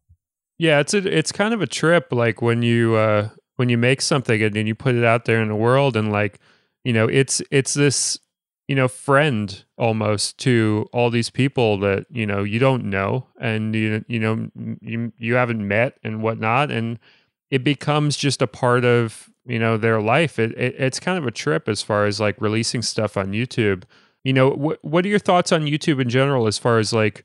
yeah, it's a, it's kind of a trip like when you uh when you make something and, and you put it out there in the world and like, you know, it's it's this you know friend almost to all these people that you know you don't know and you you know you you haven't met and whatnot and it becomes just a part of you know their life. It, it it's kind of a trip as far as like releasing stuff on youtube. You know what what are your thoughts on youtube in general as far as like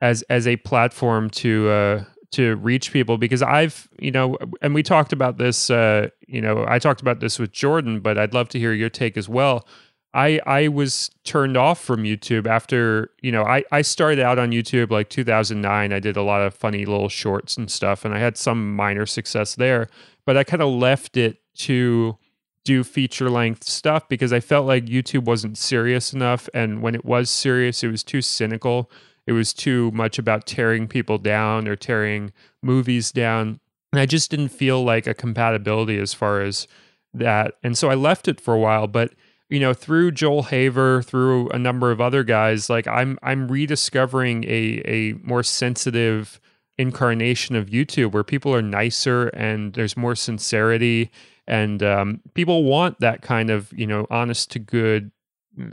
as as a platform to uh to reach people because I've, you know, and we talked about this, uh, you know, I talked about this with Jordan, but I'd love to hear your take as well. I I was turned off from YouTube after, you know, I I started out on YouTube like 2009. I did a lot of funny little shorts and stuff and I had some minor success there, but I kind of left it to do feature length stuff because I felt like YouTube wasn't serious enough and when it was serious, it was too cynical it was too much about tearing people down or tearing movies down. And I just didn't feel like a compatibility as far as that. And so I left it for a while, but you know, through Joel Haver, through a number of other guys, like I'm I'm rediscovering a a more sensitive incarnation of YouTube where people are nicer and there's more sincerity and um, people want that kind of you know honest to good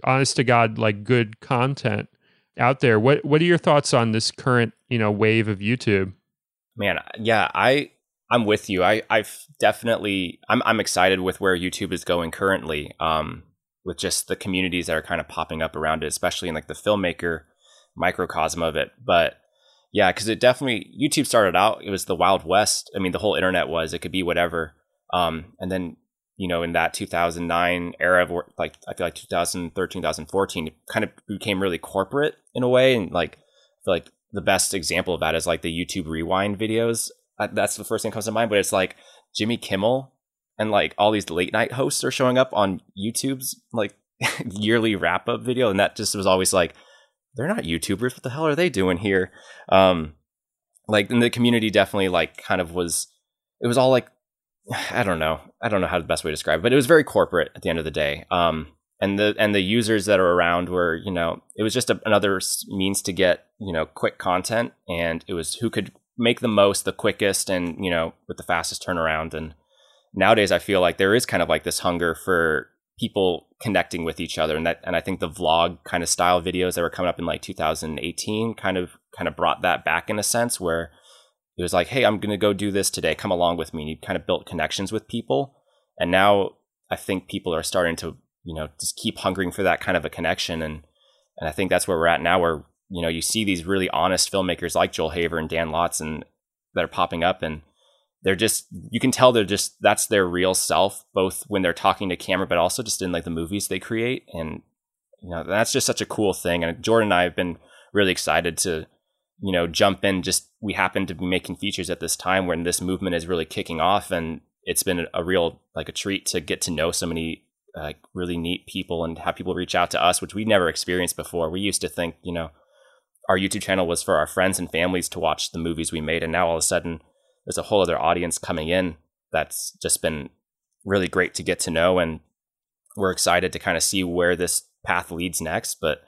honest to god like good content out there. What what are your thoughts on this current, you know, wave of YouTube? Man, yeah, I I'm with you. I I've definitely I'm I'm excited with where YouTube is going currently. Um with just the communities that are kind of popping up around it, especially in like the filmmaker microcosm of it. But yeah, because it definitely YouTube started out, it was the Wild West. I mean, the whole internet was, it could be whatever. Um, and then you know, in that 2009 era of like, I feel like 2013, 2014, it kind of became really corporate in a way. And like, I feel like the best example of that is like the YouTube rewind videos. That's the first thing that comes to mind, but it's like Jimmy Kimmel and like all these late night hosts are showing up on YouTube's like yearly wrap up video. And that just was always like, they're not YouTubers. What the hell are they doing here? Um, like, and the community definitely like kind of was, it was all like I don't know. I don't know how the best way to describe it, but it was very corporate at the end of the day. Um, and the and the users that are around were, you know, it was just a, another means to get, you know, quick content, and it was who could make the most, the quickest, and you know, with the fastest turnaround. And nowadays, I feel like there is kind of like this hunger for people connecting with each other, and that, and I think the vlog kind of style videos that were coming up in like 2018 kind of kind of brought that back in a sense where it was like, hey, I'm going to go do this today. Come along with me. And you kind of built connections with people. And now I think people are starting to, you know, just keep hungering for that kind of a connection. And, and I think that's where we're at now, where, you know, you see these really honest filmmakers like Joel Haver and Dan Lautzen that are popping up and they're just, you can tell they're just, that's their real self, both when they're talking to camera, but also just in like the movies they create. And, you know, that's just such a cool thing. And Jordan and I have been really excited to, you know, jump in. Just we happen to be making features at this time when this movement is really kicking off, and it's been a real like a treat to get to know so many like really neat people and have people reach out to us, which we never experienced before. We used to think, you know, our YouTube channel was for our friends and families to watch the movies we made, and now all of a sudden there's a whole other audience coming in that's just been really great to get to know and we're excited to kind of see where this path leads next. But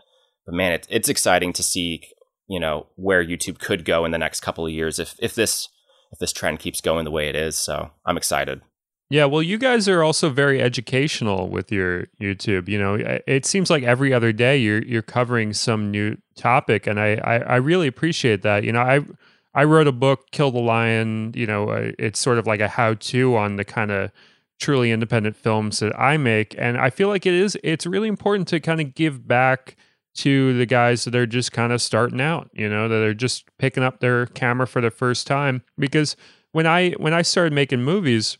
but man, it, it's exciting to see you know where YouTube could go in the next couple of years if if this if this trend keeps going the way it is. So I'm excited. Yeah, well, you guys are also very educational with your YouTube. You know, it seems like every other day you're you're covering some new topic, and I I, I really appreciate that. You know, I I wrote a book, Kill the Lion. You know, uh, it's sort of like a how to on the kind of truly independent films that I make, and I feel like it is it's really important to kind of give back to the guys that are just kind of starting out. You know, that are just picking up their camera for the first time because when I when I started making movies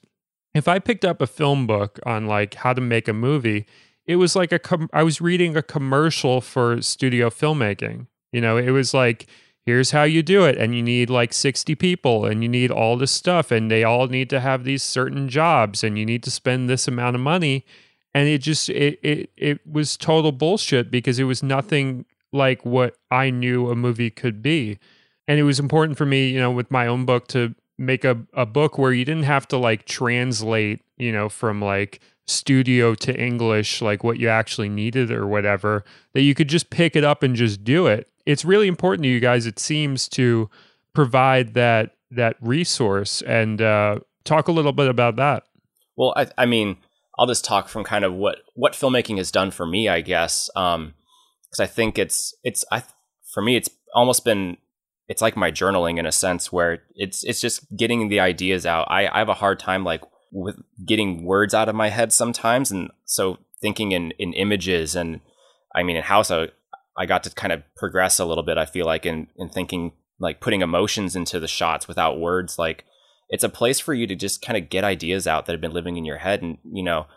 if I picked up a film book on like how to make a movie, it was like a com- I was reading a commercial for studio filmmaking. You know, it was like here's how you do it and you need like 60 people and you need all this stuff and they all need to have these certain jobs and you need to spend this amount of money and it just it it it was total bullshit because it was nothing like what I knew a movie could be. And it was important for me, you know, with my own book to make a, a book where you didn't have to like translate, you know, from like studio to English, like what you actually needed or whatever, that you could just pick it up and just do it. It's really important to you guys, it seems, to provide that that resource and uh, talk a little bit about that. Well, I, I mean, I'll just talk from kind of what what filmmaking has done for me, I guess, because um, I think it's it's I for me it's almost been it's like my journaling in a sense where it's it's just getting the ideas out. I, I have a hard time like with getting words out of my head sometimes, and so thinking in in images and I mean in house I, I got to kind of progress a little bit. I feel like in in thinking like putting emotions into the shots without words. Like it's a place for you to just kind of get ideas out that have been living in your head, and you know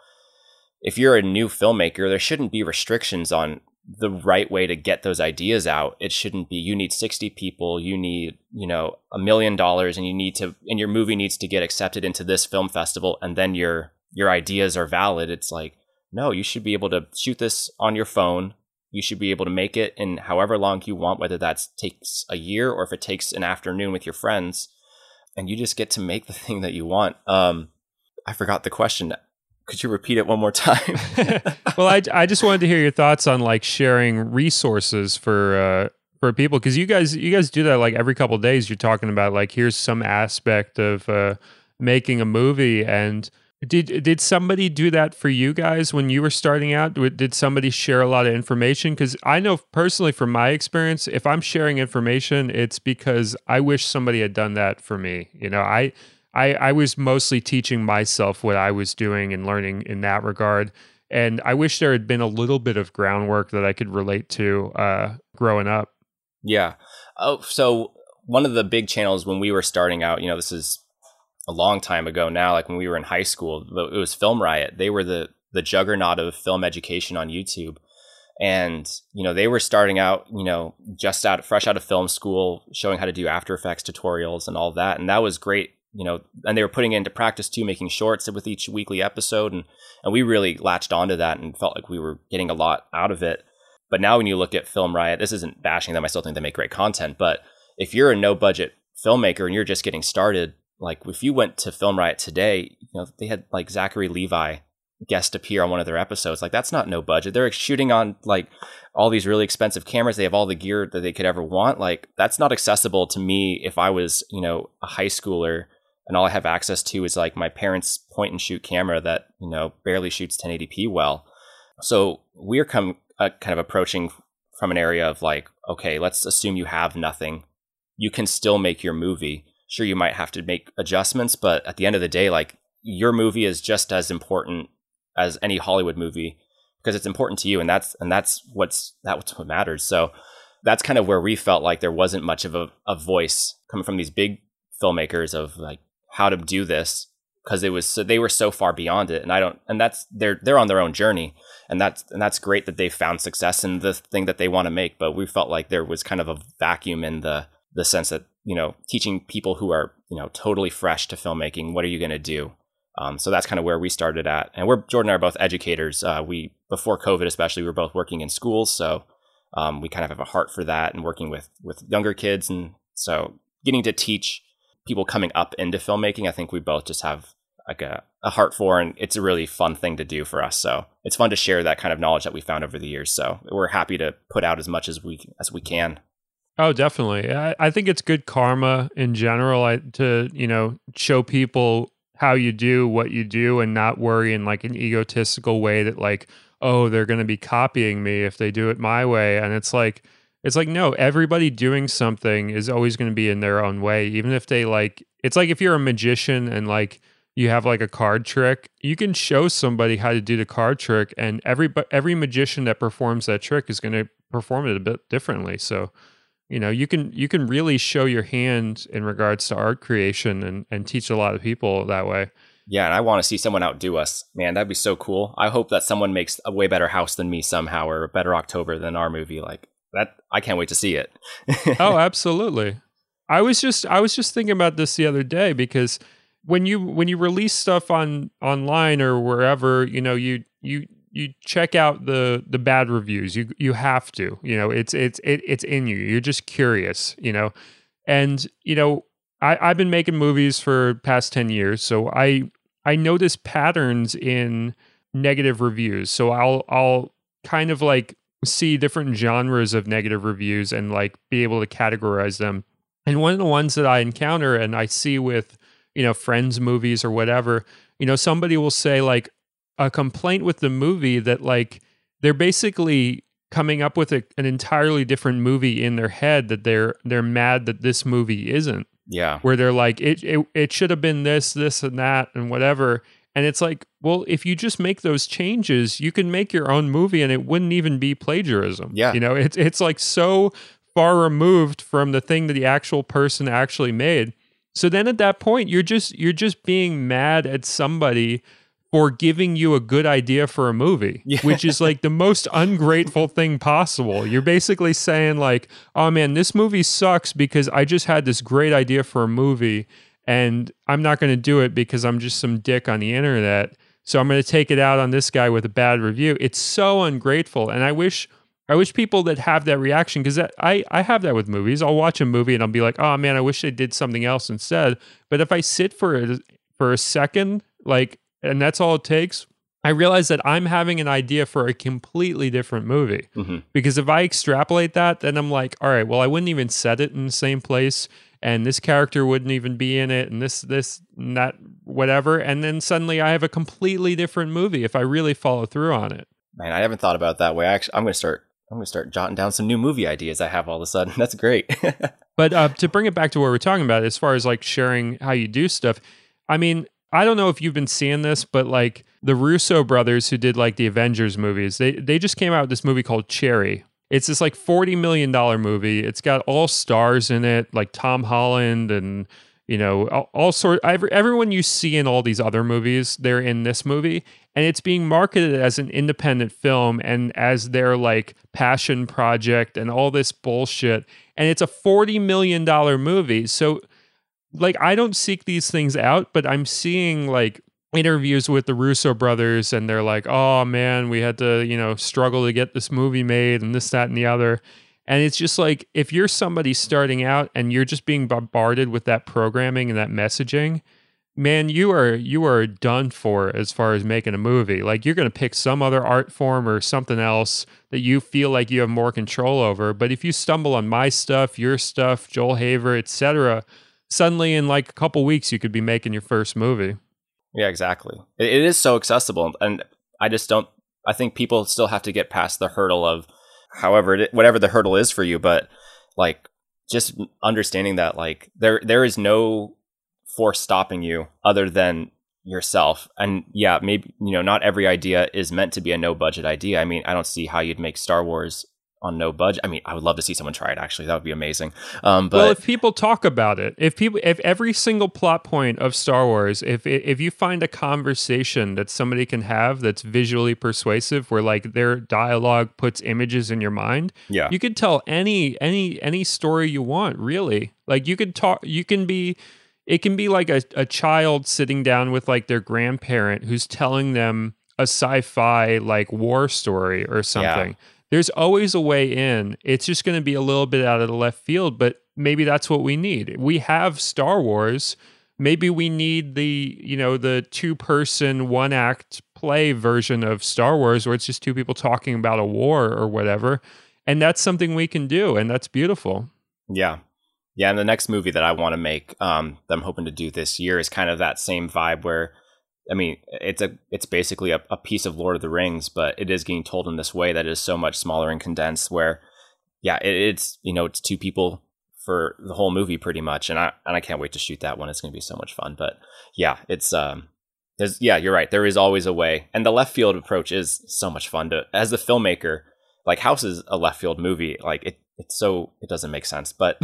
if you're a new filmmaker, there shouldn't be restrictions on the right way to get those ideas out. It shouldn't be you need 60 people, you need, you know, a million dollars and you need to and your movie needs to get accepted into this film festival and then your your ideas are valid. It's like, no, you should be able to shoot this on your phone. You should be able to make it in however long you want, whether that takes a year or if it takes an afternoon with your friends. And you just get to make the thing that you want. Um, I forgot the question could you repeat it one more time? well, I, I just wanted to hear your thoughts on like sharing resources for uh, for people because you guys you guys do that like every couple days. You're talking about like here's some aspect of uh, making a movie and. Did did somebody do that for you guys when you were starting out? Did somebody share a lot of information? Because I know personally, from my experience, if I'm sharing information, it's because I wish somebody had done that for me. You know, I I, I was mostly teaching myself what I was doing and learning in that regard. And I wish there had been a little bit of groundwork that I could relate to uh, growing up. Yeah. Oh, so one of the big channels when we were starting out, you know, this is a long time ago now, like when we were in high school, it was Film Riot. They were the the juggernaut of film education on YouTube. And, you know, they were starting out, you know, just out fresh out of film school, showing how to do After Effects tutorials and all that. And that was great you know, and they were putting into practice too, making shorts with each weekly episode, and and we really latched onto that and felt like we were getting a lot out of it. But now when you look at Film Riot, this isn't bashing them. I still think they make great content, but if you're a no budget filmmaker and you're just getting started, like if you went to Film Riot today, you know they had like Zachary Levi guest appear on one of their episodes. Like that's not no budget. They're shooting on like all these really expensive cameras. They have all the gear that they could ever want. Like that's not accessible to me if I was, you know, a high schooler and all I have access to is like my parents' point and shoot camera that you know barely shoots 1080p well. So we're come uh, kind of approaching from an area of like, okay, let's assume you have nothing. You can still make your movie. Sure, you might have to make adjustments, but at the end of the day, like your movie is just as important as any Hollywood movie because it's important to you, and that's and that's what's that's what matters. So that's kind of where we felt like there wasn't much of a, a voice coming from these big filmmakers of like how to do this because it was so they were so far beyond it and i don't and that's they're they're on their own journey and that's and that's great that they found success in the thing that they want to make but we felt like there was kind of a vacuum in the the sense that you know teaching people who are you know totally fresh to filmmaking what are you going to do um, so that's kind of where we started at and we're jordan and I are both educators uh, we before covid especially we were both working in schools so um, we kind of have a heart for that and working with with younger kids and so getting to teach people coming up into filmmaking, I think we both just have like a, a heart for, and it's a really fun thing to do for us. So it's fun to share that kind of knowledge that we found over the years. So we're happy to put out as much as we as we can. Oh, definitely. I, I think it's good karma in general I, to you know show people how you do what you do and not worry in like an egotistical way that like oh they're going to be copying me if they do it my way. And it's like it's like no everybody doing something is always going to be in their own way. Even if they like it's like if you're a magician and like you have like a card trick you can show somebody how to do the card trick and every every magician that performs that trick is going to perform it a bit differently. So you know you can you can really show your hand in regards to art creation and and teach a lot of people that way. Yeah and i want to see someone outdo us. Man that'd be so cool. I hope that someone makes a way better house than me somehow or a better october than our movie. Like that i can't wait to see it. Oh absolutely. I was just i was just thinking about this the other day because when you when you release stuff on online or wherever you know you you you check out the the bad reviews. You you have to. You know, it's it's it, it's in you. You're just curious. You know, and you know, I I've been making movies for past ten years, so I I notice patterns in negative reviews. So I'll I'll kind of like see different genres of negative reviews and like be able to categorize them. And one of the ones that I encounter and I see with you know friends movies or whatever, you know, somebody will say like a complaint with the movie that like they're basically coming up with a, an entirely different movie in their head that they're they're mad that this movie isn't. Yeah. Where they're like it it, it should have been this this and that and whatever. And it's like, well, if you just make those changes, you can make your own movie and it wouldn't even be plagiarism. Yeah. You know, it's it's like so far removed from the thing that the actual person actually made. So then at that point, you're just you're just being mad at somebody for giving you a good idea for a movie, yeah. which is like the most ungrateful thing possible. You're basically saying like, "Oh man, this movie sucks because I just had this great idea for a movie and I'm not going to do it because I'm just some dick on the internet. So I'm going to take it out on this guy with a bad review." It's so ungrateful, and I wish I wish people that have that reaction because I I have that with movies. I'll watch a movie and I'll be like, "Oh man, I wish they did something else instead." But if I sit for a, for a second, like and that's all it takes. I realize that I'm having an idea for a completely different movie. Mm-hmm. Because if I extrapolate that, then I'm like, all right, well, I wouldn't even set it in the same place, and this character wouldn't even be in it, and this, this, and that, whatever. And then suddenly I have a completely different movie if I really follow through on it. Man, I haven't thought about that way. Actually, I'm going to start. I'm going to start jotting down some new movie ideas I have all of a sudden. That's great. but uh, to bring it back to what we're talking about, as far as like sharing how you do stuff, I mean, I don't know if you've been seeing this, but like the Russo brothers who did like the Avengers movies, they they just came out with this movie called Cherry. It's this like forty million dollar movie. It's got all stars in it, like Tom Holland and you know all, all sort. Every, everyone you see in all these other movies, they're in this movie, and it's being marketed as an independent film and as their like passion project and all this bullshit. And it's a forty million dollar movie, so like I don't seek these things out, but I'm seeing like interviews with the Russo brothers and they're like, "Oh man, we had to, you know, struggle to get this movie made and this that and the other." And it's just like if you're somebody starting out and you're just being bombarded with that programming and that messaging, man, you are you are done for as far as making a movie. Like you're going to pick some other art form or something else that you feel like you have more control over. But if you stumble on my stuff, your stuff, Joel Haver, etc., suddenly in like a couple weeks you could be making your first movie. Yeah, exactly. it, it is so accessible, and I just don't. I think people still have to get past the hurdle of, however, it, whatever the hurdle is for you. But like, just understanding that like there there is no force stopping you other than yourself. And yeah, maybe you know not every idea is meant to be a no budget idea. I mean, I don't see how you'd make Star Wars on no budget. I mean, I would love to see someone try it. Actually, that would be amazing. Um, but well, if people talk about it, if people, if every single plot point of Star Wars, if if you find a conversation that somebody can have that's visually persuasive, where like their dialogue puts images in your mind, yeah, you could tell any any any story you want. Really, like you could talk. You can be. It can be like a, a child sitting down with like their grandparent who's telling them a sci-fi like war story or something. Yeah there's always a way in. It's just going to be a little bit out of the left field, but maybe that's what we need. We have Star Wars. maybe we need the you know the two person one act play version of Star Wars where it's just two people talking about a war or whatever. And that's something we can do and that's beautiful. Yeah. Yeah, and the next movie that I want to make, um, that I'm hoping to do this year, is kind of that same vibe where, I mean, it's a it's basically a, a piece of Lord of the Rings, but it is getting told in this way that is so much smaller and condensed. Where, yeah, it, it's you know it's two people for the whole movie pretty much, and I and I can't wait to shoot that one. It's going to be so much fun. But yeah, it's um, there's yeah, you're right. There is always a way, and the left field approach is so much fun to as a filmmaker. Like House is a left field movie. Like it it's so it doesn't make sense but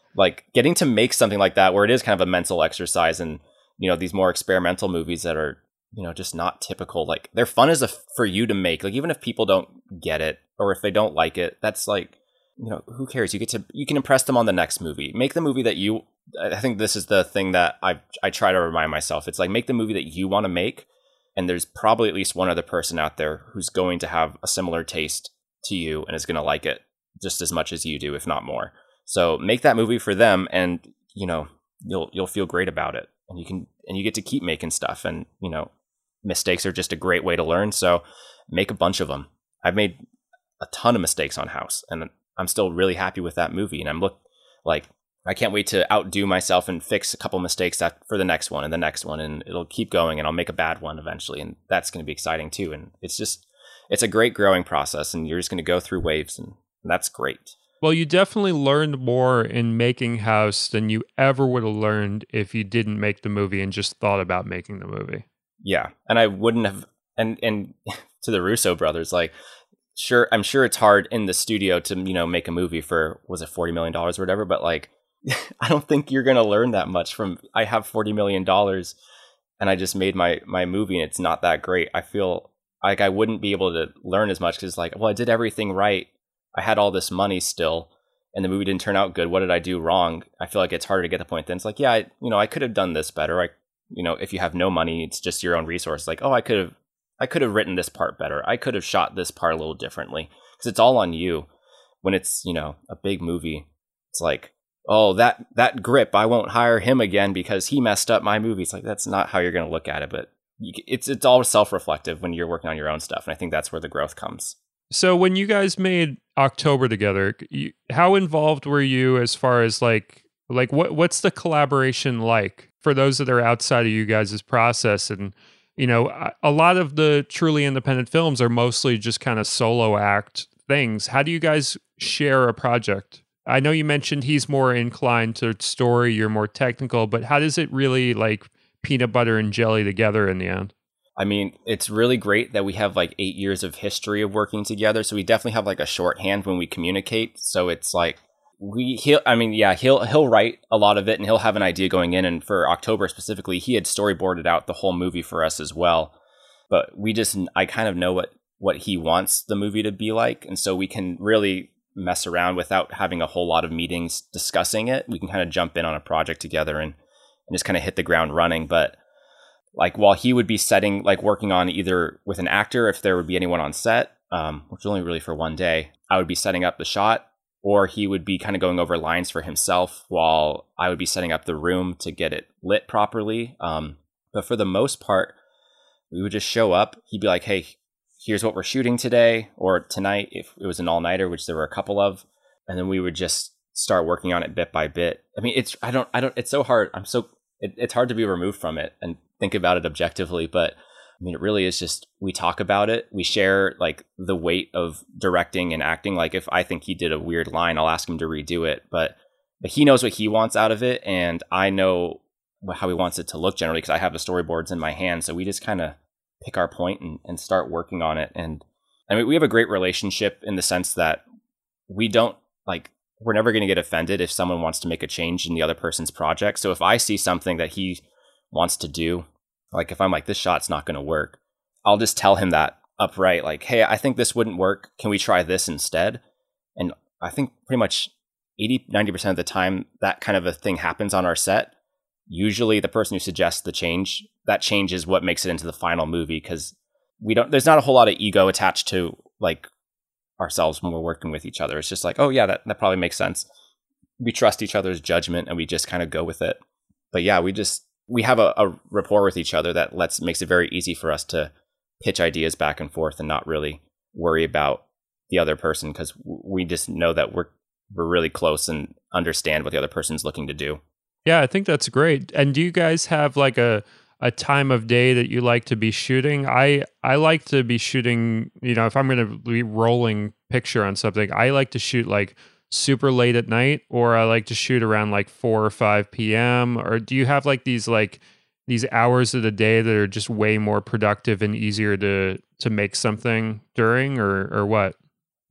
like getting to make something like that where it is kind of a mental exercise and you know these more experimental movies that are you know just not typical like they're fun as a for you to make like even if people don't get it or if they don't like it that's like you know who cares? You get to you can impress them on the next movie. Make the movie that you i think this is the thing that i i try to remind myself. It's like make the movie that you want to make and there's probably at least one other person out there who's going to have a similar taste to you and is going to like it just as much as you do, if not more. So make that movie for them, and you know you'll you'll feel great about it, and you can and you get to keep making stuff, and you know mistakes are just a great way to learn. So make a bunch of them. I've made a ton of mistakes on House, and I'm still really happy with that movie, and I'm look like I can't wait to outdo myself and fix a couple mistakes for the next one and the next one, and it'll keep going, and I'll make a bad one eventually, and that's going to be exciting too. And it's just it's a great growing process, and you're just going to go through waves, and that's great. Well, you definitely learned more in making House than you ever would have learned if you didn't make the movie and just thought about making the movie. Yeah, and I wouldn't have. And and to the Russo brothers, like, sure, I'm sure it's hard in the studio to you know make a movie for was it forty million dollars or whatever, but like, I don't think you're gonna learn that much from. I have forty million dollars, and I just made my my movie, and it's not that great. I feel like I wouldn't be able to learn as much because like, well, I did everything right I had all this money still and the movie didn't turn out good. What did I do wrong? I feel like it's harder to get the point. Then it's like, yeah, I, you know, I could have done this better. I, you know, if you have no money, it's just your own resource. Like, oh, I could have, I could have written this part better. I could have shot this part a little differently because it's all on you. When it's you know a big movie, it's like, oh, that that grip, I won't hire him again because he messed up my movie. It's like that's not how you're going to look at it, but you, it's it's all self reflective when you're working on your own stuff, and I think that's where the growth comes. So when you guys made October together, you, how involved were you as far as like like what what's the collaboration like for those that are outside of you guys' process and you know a lot of the truly independent films are mostly just kind of solo act things. How do you guys share a project? I know you mentioned he's more inclined to story, you're more technical, but how does it really like peanut butter and jelly together in the end? I mean, it's really great that we have like eight years of history of working together. So we definitely have like a shorthand when we communicate. So it's like we he'll I mean, yeah, he'll he'll write a lot of it and he'll have an idea going in. And for October specifically, he had storyboarded out the whole movie for us as well. But we just I kind of know what what he wants the movie to be like, and so we can really mess around without having a whole lot of meetings discussing it. We can kind of jump in on a project together and and just kind of hit the ground running. But like while he would be setting like working on either with an actor if there would be anyone on set um, which is only really for one day i would be setting up the shot or he would be kind of going over lines for himself while i would be setting up the room to get it lit properly um, but for the most part we would just show up he'd be like hey here's what we're shooting today or tonight if it was an all-nighter which there were a couple of and then we would just start working on it bit by bit. I mean it's i don't i don't it's so hard i'm so it, it's hard to be removed from it and think about it objectively, but I mean, it really is just we talk about it. We share like the weight of directing and acting. Like if I think he did a weird line, I'll ask him to redo it. But, but he knows what he wants out of it, and I know how he wants it to look generally because I have the storyboards in my hand. So we just kind of pick our point and, and start working on it. And I mean, we have a great relationship in the sense that we don't like we're never going to get offended if someone wants to make a change in the other person's project. So if I see something that he wants to do like if I'm like, this shot's not going to work, I'll just tell him that upright, like, hey, I think this wouldn't work. Can we try this instead? And I think pretty much 80, 90% of the time that kind of a thing happens on our set. Usually the person who suggests the change, that change is what makes it into the final movie because we don't, there's not a whole lot of ego attached to like ourselves when we're working with each other. It's just like, oh yeah, that, that probably makes sense. We trust each other's judgment and we just kind of go with it. but yeah, we just we have a, a rapport with each other that lets makes it very easy for us to pitch ideas back and forth and not really worry about the other person because we just know that we're we're really close and understand what the other person's looking to do. Yeah, I think that's great. And do you guys have like a a time of day that you like to be shooting? I I like to be shooting, you know, if I'm going to be rolling picture on something, I like to shoot like super late at night or I like to shoot around like 4 or 5 p.m. or do you have like these like these hours of the day that are just way more productive and easier to to make something during or or what?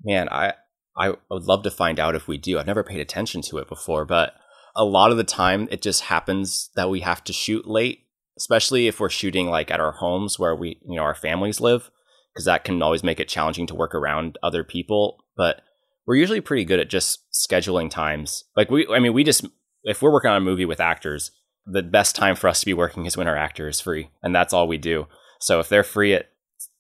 Man, I I would love to find out if we do. I've never paid attention to it before, but a lot of the time it just happens that we have to shoot late, especially if we're shooting like at our homes where we, you know, our families live, because that can always make it challenging to work around other people. But we're usually pretty good at just scheduling times. Like we, I mean, we just, if we're working on a movie with actors, the best time for us to be working is when our actor is free. And that's all we do. So if they're free at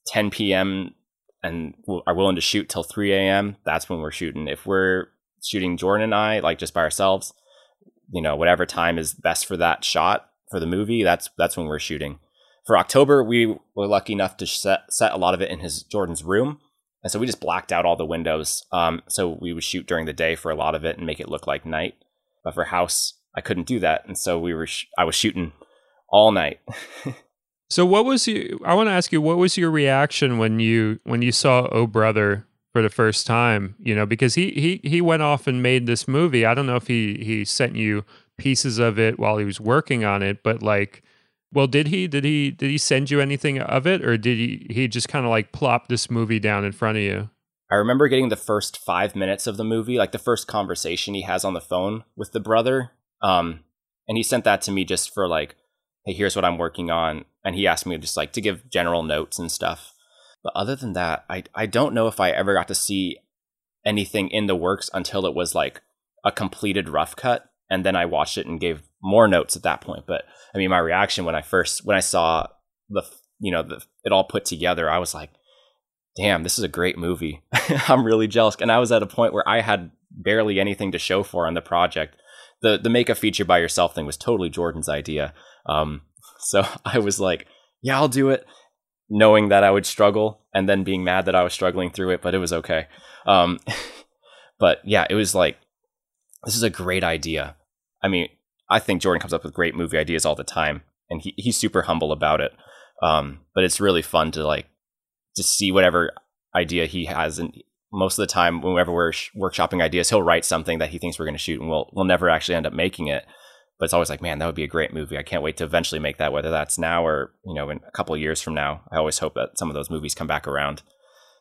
10 p.m. and are willing to shoot till 3 a.m., that's when we're shooting. If we're shooting Jordan and I, like just by ourselves, you know, whatever time is best for that shot for the movie, that's that's when we're shooting. For October, we were lucky enough to set set a lot of it in his Jordan's room, and so we just blacked out all the windows. Um, so we would shoot during the day for a lot of it and make it look like night. But for house, I couldn't do that, and so we were sh- I was shooting all night. so what was you? I want to ask you, what was your reaction when you when you saw Oh Brother for the first time? You know, because he he he went off and made this movie. I don't know if he he sent you pieces of it while he was working on it, but like well, did he did he did he send you anything of it, or did he he just kind of like plop this movie down in front of you? I remember getting the first five minutes of the movie, like the first conversation he has on the phone with the brother, um, and he sent that to me just for like, hey, here's what I'm working on, and he asked me just like to give general notes and stuff. But other than that, I I don't know if I ever got to see anything in the works until it was like a completed rough cut, and then I watched it and gave more notes at that point. But I mean, my reaction when I first when I saw the you know the, it all put together, I was like, "Damn, this is a great movie." I'm really jealous, and I was at a point where I had barely anything to show for on the project. The the make a feature by yourself thing was totally Jordan's idea. Um, so I was like, "Yeah, I'll do it," knowing that I would struggle, and then being mad that I was struggling through it, but it was okay. Um, but yeah, it was like, this is a great idea. I mean, I think Jordan comes up with great movie ideas all the time, and he, he's super humble about it. Um, but it's really fun to like to see whatever idea he has, and most of the time, whenever we're sh- workshopping ideas, he'll write something that he thinks we're going to shoot, and we'll we'll never actually end up making it. But it's always like, man, that would be a great movie. I can't wait to eventually make that, whether that's now or you know in a couple years from now. I always hope that some of those movies come back around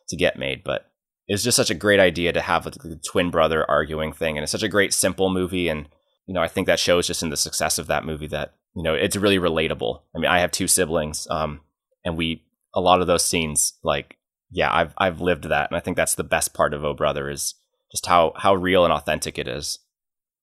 to get made, but. It's just such a great idea to have the twin brother arguing thing, and it's such a great simple movie, and you know, I think that shows just in the success of that movie that, you know, it's really relatable. I mean, I have two siblings, um, and we, a lot of those scenes, like, yeah, I've, I've lived that. And I think that's the best part of Oh Brother is just how, how real and authentic it is.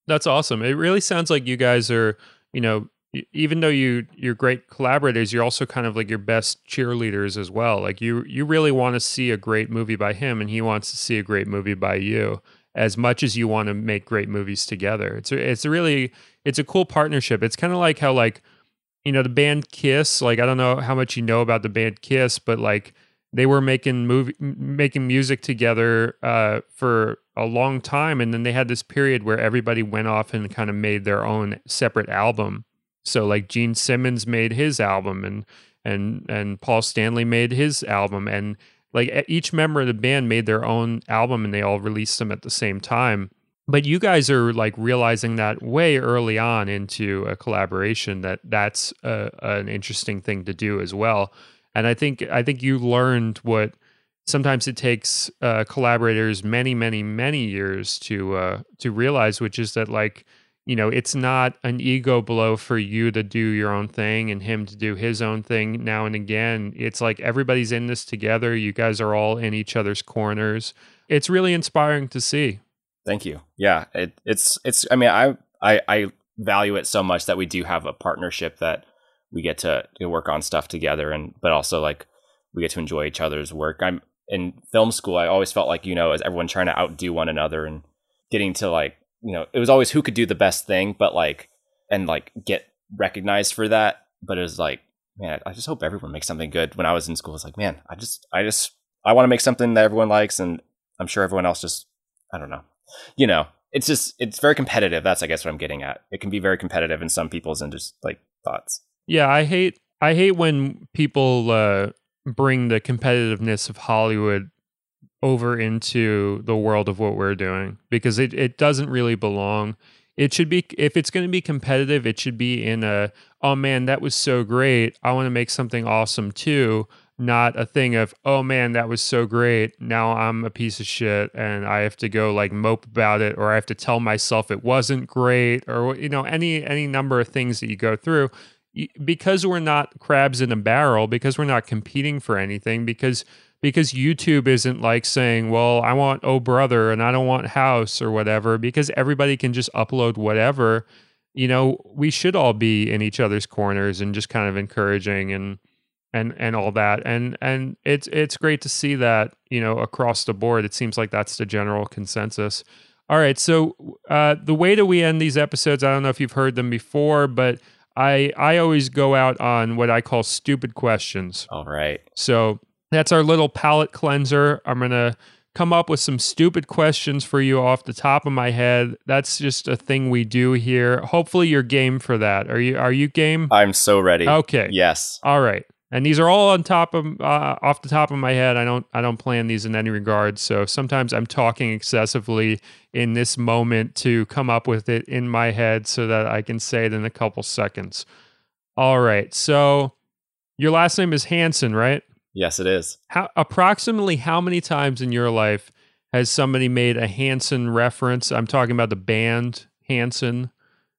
That's awesome. It really sounds like you guys are, you know, even though you you're great collaborators, you're also kind of like your best cheerleaders as well. Like you you really want to see a great movie by him, and he wants to see a great movie by you as much as you want to make great movies together. It's a, it's a really it's a cool partnership. It's kind of like how like you know the band Kiss. Like I don't know how much you know about the band Kiss, but like they were making movie making music together uh, for a long time, and then they had this period where everybody went off and kind of made their own separate album. So like Gene Simmons made his album, and and and Paul Stanley made his album, and like each member of the band made their own album and they all released them at the same time. But you guys are like realizing that way early on into a collaboration that that's a, an interesting thing to do as well. And i think i think you learned what sometimes it takes uh, collaborators many many many years to uh, to realize which is that like you know, it's not an ego blow for you to do your own thing and him to do his own thing now and again. It's like everybody's in this together. You guys are all in each other's corners. It's really inspiring to see. Thank you. Yeah, it, it's it's. I mean, I, I I value it so much that we do have a partnership that we get to, to work on stuff together, and but also like we get to enjoy each other's work. I'm in film school. I always felt like you know, as everyone trying to outdo one another and getting to like you know, it was always who could do the best thing, but like, and like get recognized for that, but it was like, man, I just hope everyone makes something good. When I was in school, it's like, man, I just, I just, I want to make something that everyone likes, and I'm sure everyone else just, I don't know, you know, it's just, it's very competitive. That's, I guess, what I'm getting at. It can be very competitive in some people's and just like thoughts. Yeah, I hate, I hate when people uh, bring the competitiveness of Hollywood over into the world of what we're doing because it, it doesn't really belong. It should be if it's going to be competitive, it should be in a oh man, that was so great. I want to make something awesome too, not a thing of oh man, that was so great. Now I'm a piece of shit and I have to go like mope about it or I have to tell myself it wasn't great or you know any any number of things that you go through because we're not crabs in a barrel, because we're not competing for anything, because because YouTube isn't like saying, well, I want Oh Brother and I don't want House or whatever, because everybody can just upload whatever. You know, we should all be in each other's corners and just kind of encouraging and and and all that. And and it's it's great to see that, you know, across the board. It seems like that's the general consensus. All right. So uh, the way that we end these episodes, I don't know if you've heard them before, but I I always go out on what I call stupid questions. All right. So that's our little palate cleanser. I'm gonna come up with some stupid questions for you off the top of my head. That's just a thing we do here. Hopefully you're game for that. Are you are you game? I'm so ready. Okay. Yes. All right and these are all on top of uh, off the top of my head. I don't I don't plan these in any regard. So sometimes I'm talking excessively in this moment to come up with it in my head so that I can say it in a couple seconds. All right. So your last name is Hansen, right? Yes, it is. How approximately how many times in your life has somebody made a Hanson reference? I'm talking about the band Hanson.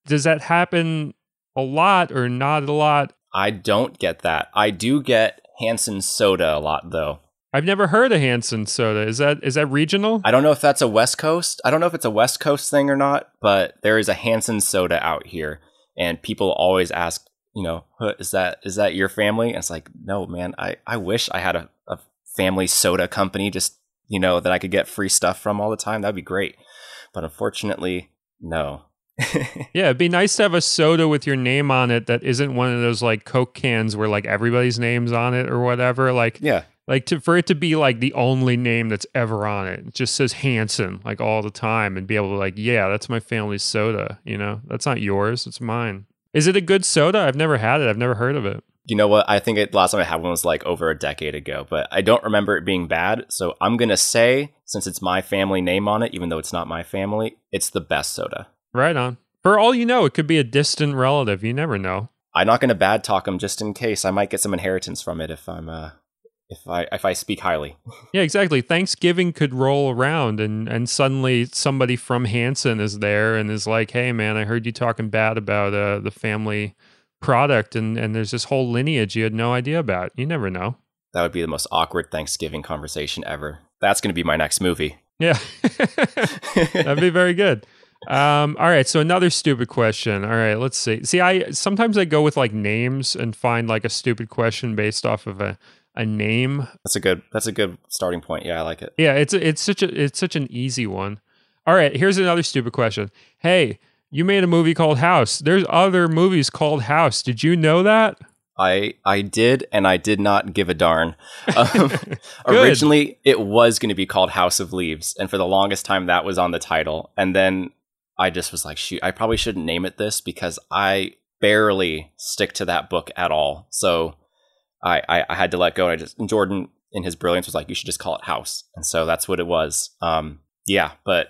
Does that happen a lot or not a lot? I don't get that. I do get Hansen soda a lot though. I've never heard of Hansen soda. Is that is that regional? I don't know if that's a West Coast. I don't know if it's a West Coast thing or not, but there is a Hansen soda out here and people always ask, you know, is that is that your family? And it's like, no, man. I I wish I had a, a family soda company just, you know, that I could get free stuff from all the time. That'd be great. But unfortunately, no. yeah, it'd be nice to have a soda with your name on it that isn't one of those like Coke cans where like everybody's name's on it or whatever. Like, yeah, like to for it to be like the only name that's ever on it. It just says Hansen like all the time and be able to like, yeah, that's my family's soda. You know, that's not yours, it's mine. Is it a good soda? I've never had it. I've never heard of it. You know what? I think it last time I had one was like over a decade ago, but I don't remember it being bad. So I'm gonna say, since it's my family name on it, even though it's not my family, it's the best soda. Right on. For all you know, it could be a distant relative. You never know. I'm not going to bad talk them just in case. I might get some inheritance from it if I'm uh if I if I speak highly. yeah, exactly. Thanksgiving could roll around and and suddenly somebody from Hansen is there and is like, "Hey man, I heard you talking bad about uh the family product and and there's this whole lineage you had no idea about." You never know. That would be the most awkward Thanksgiving conversation ever. That's going to be my next movie. Yeah. That'd be very good. Um, all right, so another stupid question. All right, let's see. See, I sometimes I go with like names and find like a stupid question based off of a a name. That's a good that's a good starting point. Yeah, I like it. Yeah, it's it's such a it's such an easy one. All right, here's another stupid question. Hey, you made a movie called House. There's other movies called House. Did you know that? I I did, and I did not give a darn. Um, originally, it was going to be called House of Leaves, and for the longest time, that was on the title. And then I just was like, shoot, I probably shouldn't name it this because I barely stick to that book at all. So I, I, I had to let go. And I just, and Jordan, in his brilliance, was like, you should just call it House. And so that's what it was. Um, yeah, but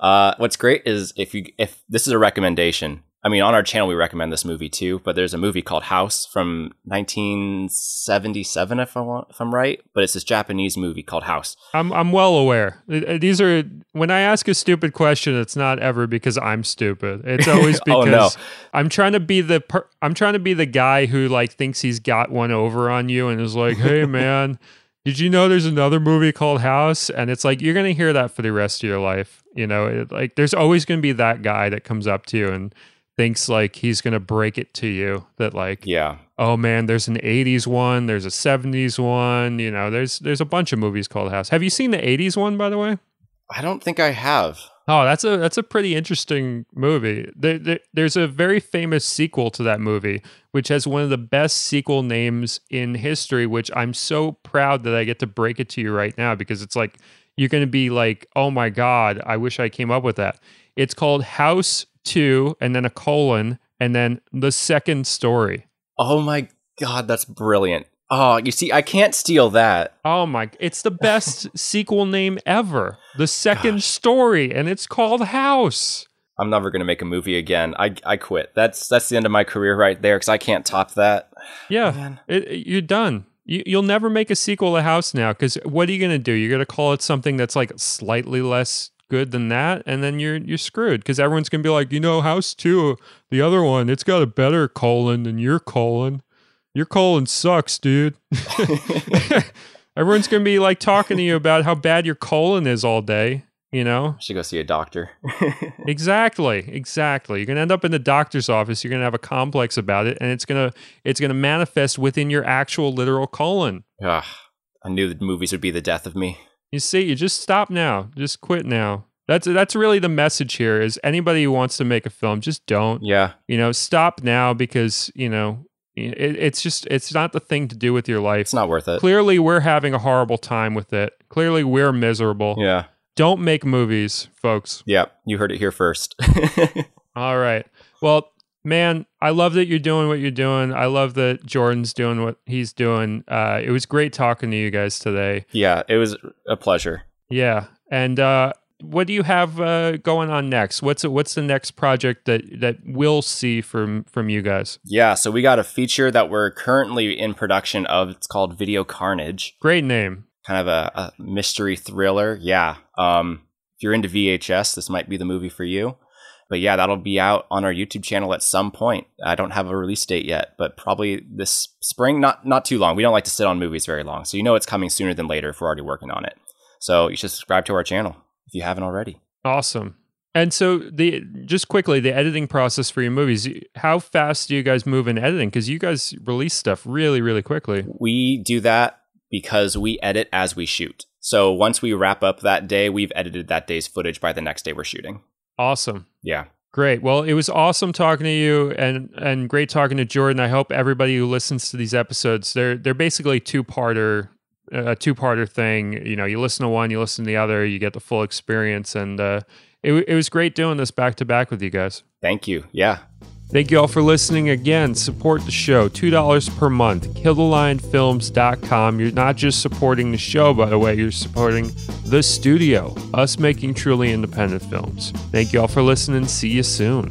uh, what's great is if you if this is a recommendation, I mean, on our channel, we recommend this movie too, but there's a movie called House from 1977, if, I want, if I'm right. But it's this Japanese movie called House. I'm, I'm well aware. Uh, uh, these are, when I ask a stupid question, it's not ever because I'm stupid. It's always because oh, no. I'm trying to be the, per, I'm trying to be the guy who like thinks he's got one over on you and is like, hey man, did you know there's another movie called House? And it's like, you're going to hear that for the rest of your life. You know, it, like there's always going to be that guy that comes up to you and, thinks like he's going to break it to you that like yeah oh man there's an 80s one there's a 70s one you know there's there's a bunch of movies called house have you seen the 80s one by the way i don't think i have Oh, that's a that's a pretty interesting movie. There, there, there's a very famous sequel to that movie, which has one of the best sequel names in history. Which I'm so proud that I get to break it to you right now because it's like you're going to be like, oh my god, I wish I came up with that. It's called House Two, and then a colon, and then the second story. Oh my god, that's brilliant. Oh, you see, I can't steal that. Oh my! It's the best sequel name ever. The second Gosh. story, and it's called House. I'm never gonna make a movie again. I I quit. That's that's the end of my career right there because I can't top that. Yeah, it, you're done. You, you'll never make a sequel to House now because what are you gonna do? You're gonna call it something that's like slightly less good than that, and then you're you're screwed because everyone's gonna be like, you know, House Two, the other one, it's got a better colon than your colon your colon sucks, dude. Everyone's gonna be like talking to you about how bad your colon is all day. You know, should go see a doctor. exactly, exactly. You're gonna end up in the doctor's office. You're gonna have a complex about it, and it's gonna it's gonna manifest within your actual literal colon. Ugh, I knew the movies would be the death of me. You see, you just stop now. Just quit now. That's that's really the message here. Is anybody who wants to make a film, just don't. Yeah. You know, stop now because you know it, it's just it's not the thing to do with your life. It's not worth it. Clearly, we're having a horrible time with it. Clearly, we're miserable. Yeah. Don't make movies, folks. Yeah, you heard it here first. All right. Well, man, I love that you're doing what you're doing. I love that Jordan's doing what he's doing. Uh, it was great talking to you guys today. Yeah, it was a pleasure. Yeah, and uh, what do you have uh, going on next? What's what's the next project that that we'll see from from you guys? Yeah, so we got a feature that we're currently in production of. It's called Video Carnage. Great name. Kind of a, a mystery thriller. Yeah. Um, if you're into VHS, this might be the movie for you. But yeah, that'll be out on our YouTube channel at some point. I don't have a release date yet, but probably this spring. Not not too long. We don't like to sit on movies very long, so you know it's coming sooner than later if we're already working on it. So you should subscribe to our channel if you haven't already. Awesome. And so the just quickly the editing process for your movies, how fast do you guys move in editing cuz you guys release stuff really really quickly. We do that because we edit as we shoot. So once we wrap up that day, we've edited that day's footage by the next day we're shooting. Awesome. Yeah. Great. Well, it was awesome talking to you and and great talking to Jordan. I hope everybody who listens to these episodes, they're they're basically two-parter a two parter thing. You know, you listen to one, you listen to the other, you get the full experience. And uh, it, it was great doing this back to back with you guys. Thank you. Yeah. Thank you all for listening again. Support the show. $2 per month. KillTheLionFilms.com. You're not just supporting the show, by the way, you're supporting the studio, us making truly independent films. Thank you all for listening. See you soon.